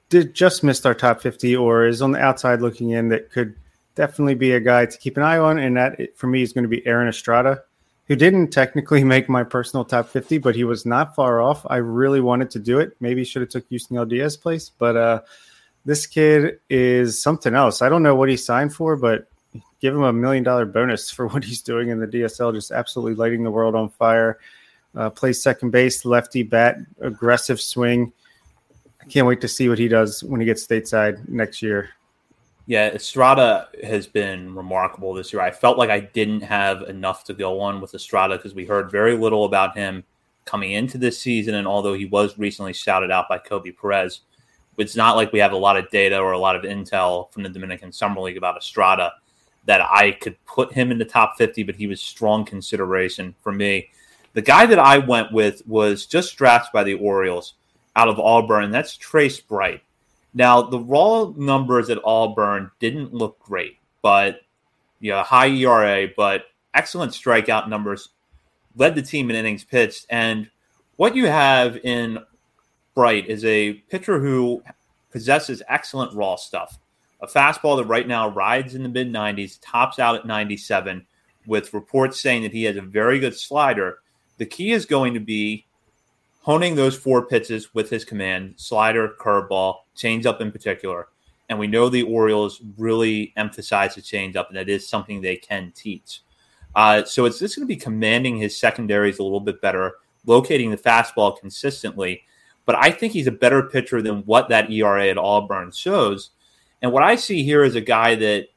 did just missed our top fifty or is on the outside looking in that could definitely be a guy to keep an eye on, and that for me is going to be Aaron Estrada who didn't technically make my personal top 50, but he was not far off. I really wanted to do it. Maybe should have took Yusniel Diaz place, but uh, this kid is something else. I don't know what he signed for, but give him a million dollar bonus for what he's doing in the DSL, just absolutely lighting the world on fire. Uh, plays second base, lefty bat, aggressive swing. I can't wait to see what he does when he gets stateside next year. Yeah, Estrada has been remarkable this year. I felt like I didn't have enough to go on with Estrada because we heard very little about him coming into this season. And although he was recently shouted out by Koby Perez, it's not like we have a lot of data or a lot of intel from the Dominican Summer League about Estrada that I could put him in the top 50, but he was strong consideration for me. The guy that I went with was just drafted by the Orioles out of Auburn. That's Trace Bright. Now, the raw numbers at Auburn didn't look great, but you know, high ERA, but excellent strikeout numbers, led the team in innings pitched. And what you have in Bright is a pitcher who possesses excellent raw stuff. A fastball that right now rides in the mid 90s, tops out at 97, with reports saying that he has a very good slider. The key is going to be honing those four pitches with his command slider, curveball, changeup in particular. And we know the Orioles really emphasize the change up, and that is something they can teach. Uh, so it's just going to be commanding his secondaries a little bit better, locating the fastball consistently. But I think he's a better pitcher than what that ERA at Auburn shows. And what I see here is a guy that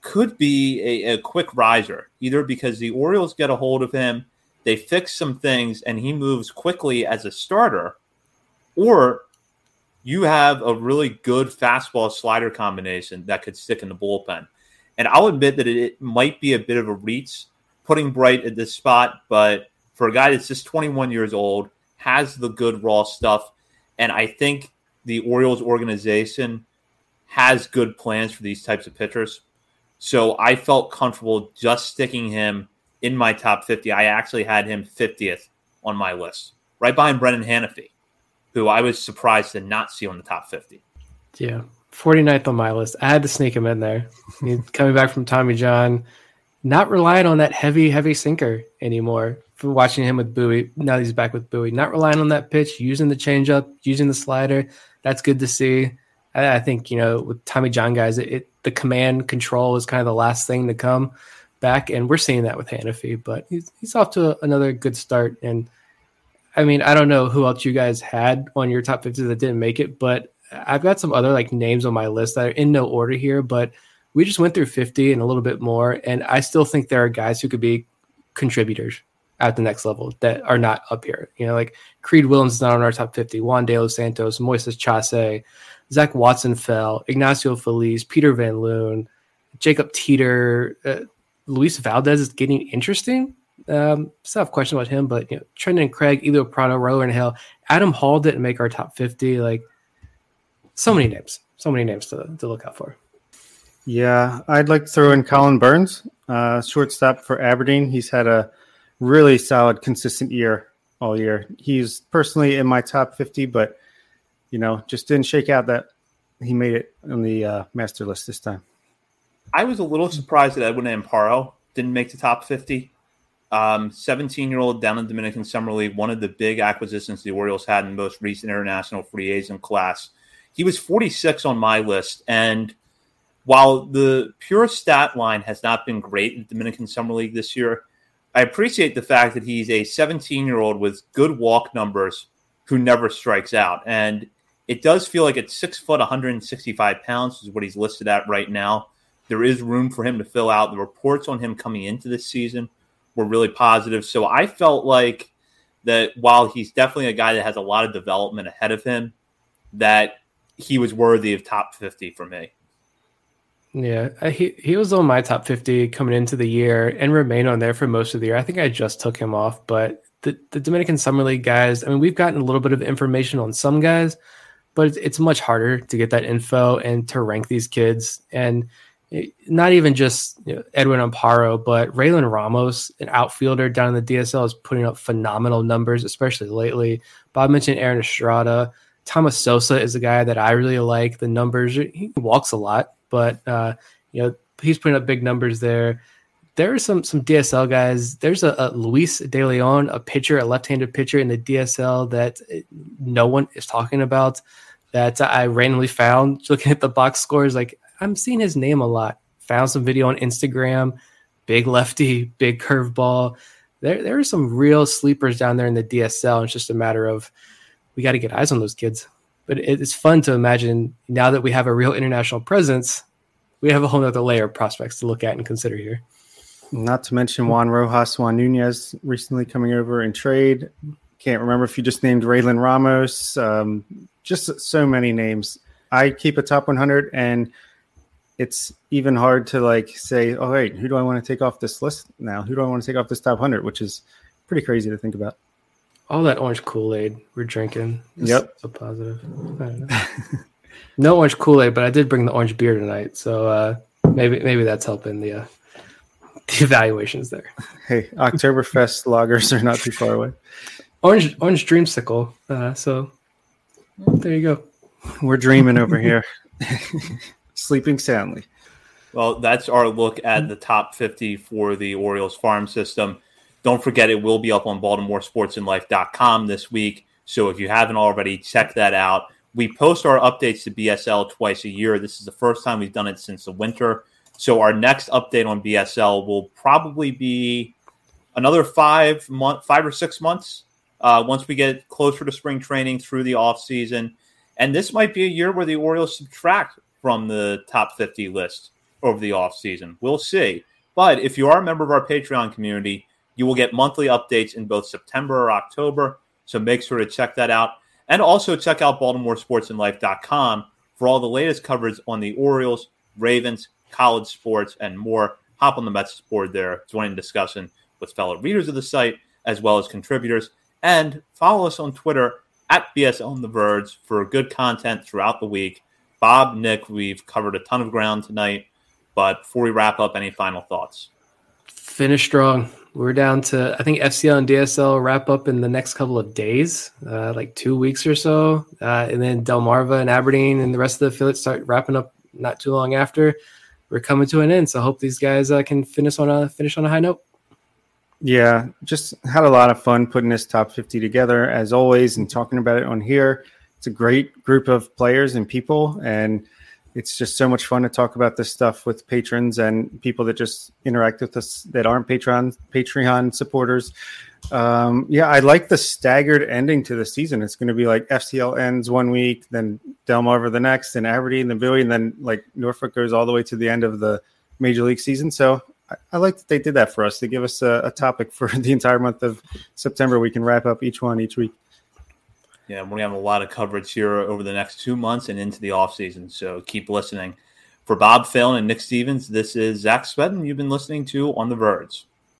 could be a, a quick riser, either because the Orioles get a hold of him they fix some things and he moves quickly as a starter, or you have a really good fastball slider combination that could stick in the bullpen. And I'll admit that it might be a bit of a reach putting Bright at this spot, but for a guy that's just 21 years old, has the good raw stuff, and I think the Orioles organization has good plans for these types of pitchers. So I felt comfortable just sticking him in my top 50. I actually had him 50th on my list, right behind Brennan Hanifee, who I was surprised to not see on the top 50. Yeah, 49th on my list. I had to sneak him in there. coming back from Tommy John, not relying on that heavy, heavy sinker anymore. For watching him with Bowie, now he's back with Bowie. Not relying on that pitch, using the changeup, using the slider. That's good to see. I, I think you know with Tommy John guys, it, it the command control is kind of the last thing to come back, and we're seeing that with Hanifee. But he's he's off to another good start. And I mean, I don't know who else you guys had on your top fifty that didn't make it, but I've got some other like names on my list that are in no order here. But we just went through fifty and a little bit more, and I still think there are guys who could be contributors at the next level that are not up here. You know, like Creed Willems is not on our top 50, Juan De Los Santos, Moises Chace, Zach Watson fell, Ignacio Feliz, Peter Van Loon, Jacob Teeter, uh, Luis Valdez is getting interesting. Um, still have questions about him, but you know, Trenton Craig, Elio Prado, Roller Hill, Adam Hall didn't make our top 50. Like so many names, so many names to, to look out for. Yeah, I'd like to throw in Collin Burns, uh, shortstop for Aberdeen. He's had a really solid, consistent year all year. He's personally in my top 50, but you know, just didn't shake out that he made it on the uh, master list this time. I was a little surprised that Edwin Amparo didn't make the top 50. 17 um, year old down in the Dominican Summer League, one of the big acquisitions the Orioles had in the most recent international free agent class. He was 46 on my list. And while the pure stat line has not been great in the Dominican Summer League this year, I appreciate the fact that he's a 17 year old with good walk numbers who never strikes out. And it does feel like at six foot, 165 pounds is what he's listed at right now. There is room for him to fill out. The reports on him coming into this season were really positive. So I felt like that while he's definitely a guy that has a lot of development ahead of him, that he was worthy of top 50 for me. Yeah, he he was on my top 50 coming into the year and remained on there for most of the year. I think I just took him off, but the, the Dominican Summer League guys, I mean, we've gotten a little bit of information on some guys, but it's, it's much harder to get that info and to rank these kids. And not even just you know, Edwin Amparo, but Raylan Ramos, an outfielder down in the DSL, is putting up phenomenal numbers, especially lately. Bob mentioned Aaron Estrada. Thomas Sosa is a guy that I really like. The numbers, he walks a lot, but uh, you know he's putting up big numbers there. There are some some DSL guys. There's a, a Luis De Leon, a pitcher, a left-handed pitcher in the DSL that no one is talking about. That I randomly found looking at the box scores. Like I'm seeing his name a lot. Found some video on Instagram. Big lefty, big curveball. There, there are some real sleepers down there in the DSL. It's just a matter of we got to get eyes on those kids. But it's fun to imagine now that we have a real international presence, we have a whole other layer of prospects to look at and consider here. Not to mention Juan Rojas, Juan Nunez recently coming over in trade. Can't remember if you just named Raylan Ramos. Um, just so many names. I keep a top 100 and it's even hard to like say, all right, who do I want to take off this list now? Who do I want to take off this top hundred? Which is pretty crazy to think about. All that orange Kool Aid we're drinking. Yep, so positive. no orange Kool Aid, but I did bring the orange beer tonight, so uh, maybe maybe that's helping the uh, the evaluations there. Hey, Oktoberfest lagers are not too far away. Orange orange dreamsicle. Uh, so there you go. We're dreaming over here sleeping soundly. Well, that's our look at the top 50 for the Orioles farm system. Don't forget, it will be up on BaltimoreSportsAndLife.com this week. So if you haven't already, check that out. We post our updates to BSL twice a year. This is the first time we've done it since the winter. So our next update on BSL will probably be another five month, five or six months uh, once we get closer to spring training through the off season. And this might be a year where the Orioles subtract from the top 50 list over the offseason. We'll see. But if you are a member of our Patreon community, you will get monthly updates in both September or October. So make sure to check that out. And also check out BaltimoreSportsAndLife.com for all the latest coverage on the Orioles, Ravens, college sports, and more. Hop on the Mets board there, join the discussion with fellow readers of the site as well as contributors. And follow us on Twitter at BS on the Verge for good content throughout the week. Bob, Nick, we've covered a ton of ground tonight. But before we wrap up, any final thoughts? Finish strong. We're down to, I think FCL and DSL wrap up in the next couple of days, uh, like two weeks or so. Uh, and then Delmarva and Aberdeen and the rest of the affiliates start wrapping up not too long after. We're coming to an end. So I hope these guys uh, can finish on a finish on a high note. Yeah, just had a lot of fun putting this top 50 together as always and talking about it on here it's a great group of players and people, and it's just so much fun to talk about this stuff with patrons and people that just interact with us that aren't Patreon Patreon supporters. Um, yeah, I like the staggered ending to the season. It's going to be like FCL ends one week, then Delmarva the next, then Aberdeen, then Bowie, and then like Norfolk goes all the way to the end of the Major League season. So I, I, like that they did that for us. They give us a, a topic for the entire month of September. We can wrap up each one each week. Yeah, we're going to have a lot of coverage here over the next two months and into the off season. So keep listening. For Bob Phelan and Nick Stevens, this is Zach Spedden. You've been listening to On the Verge.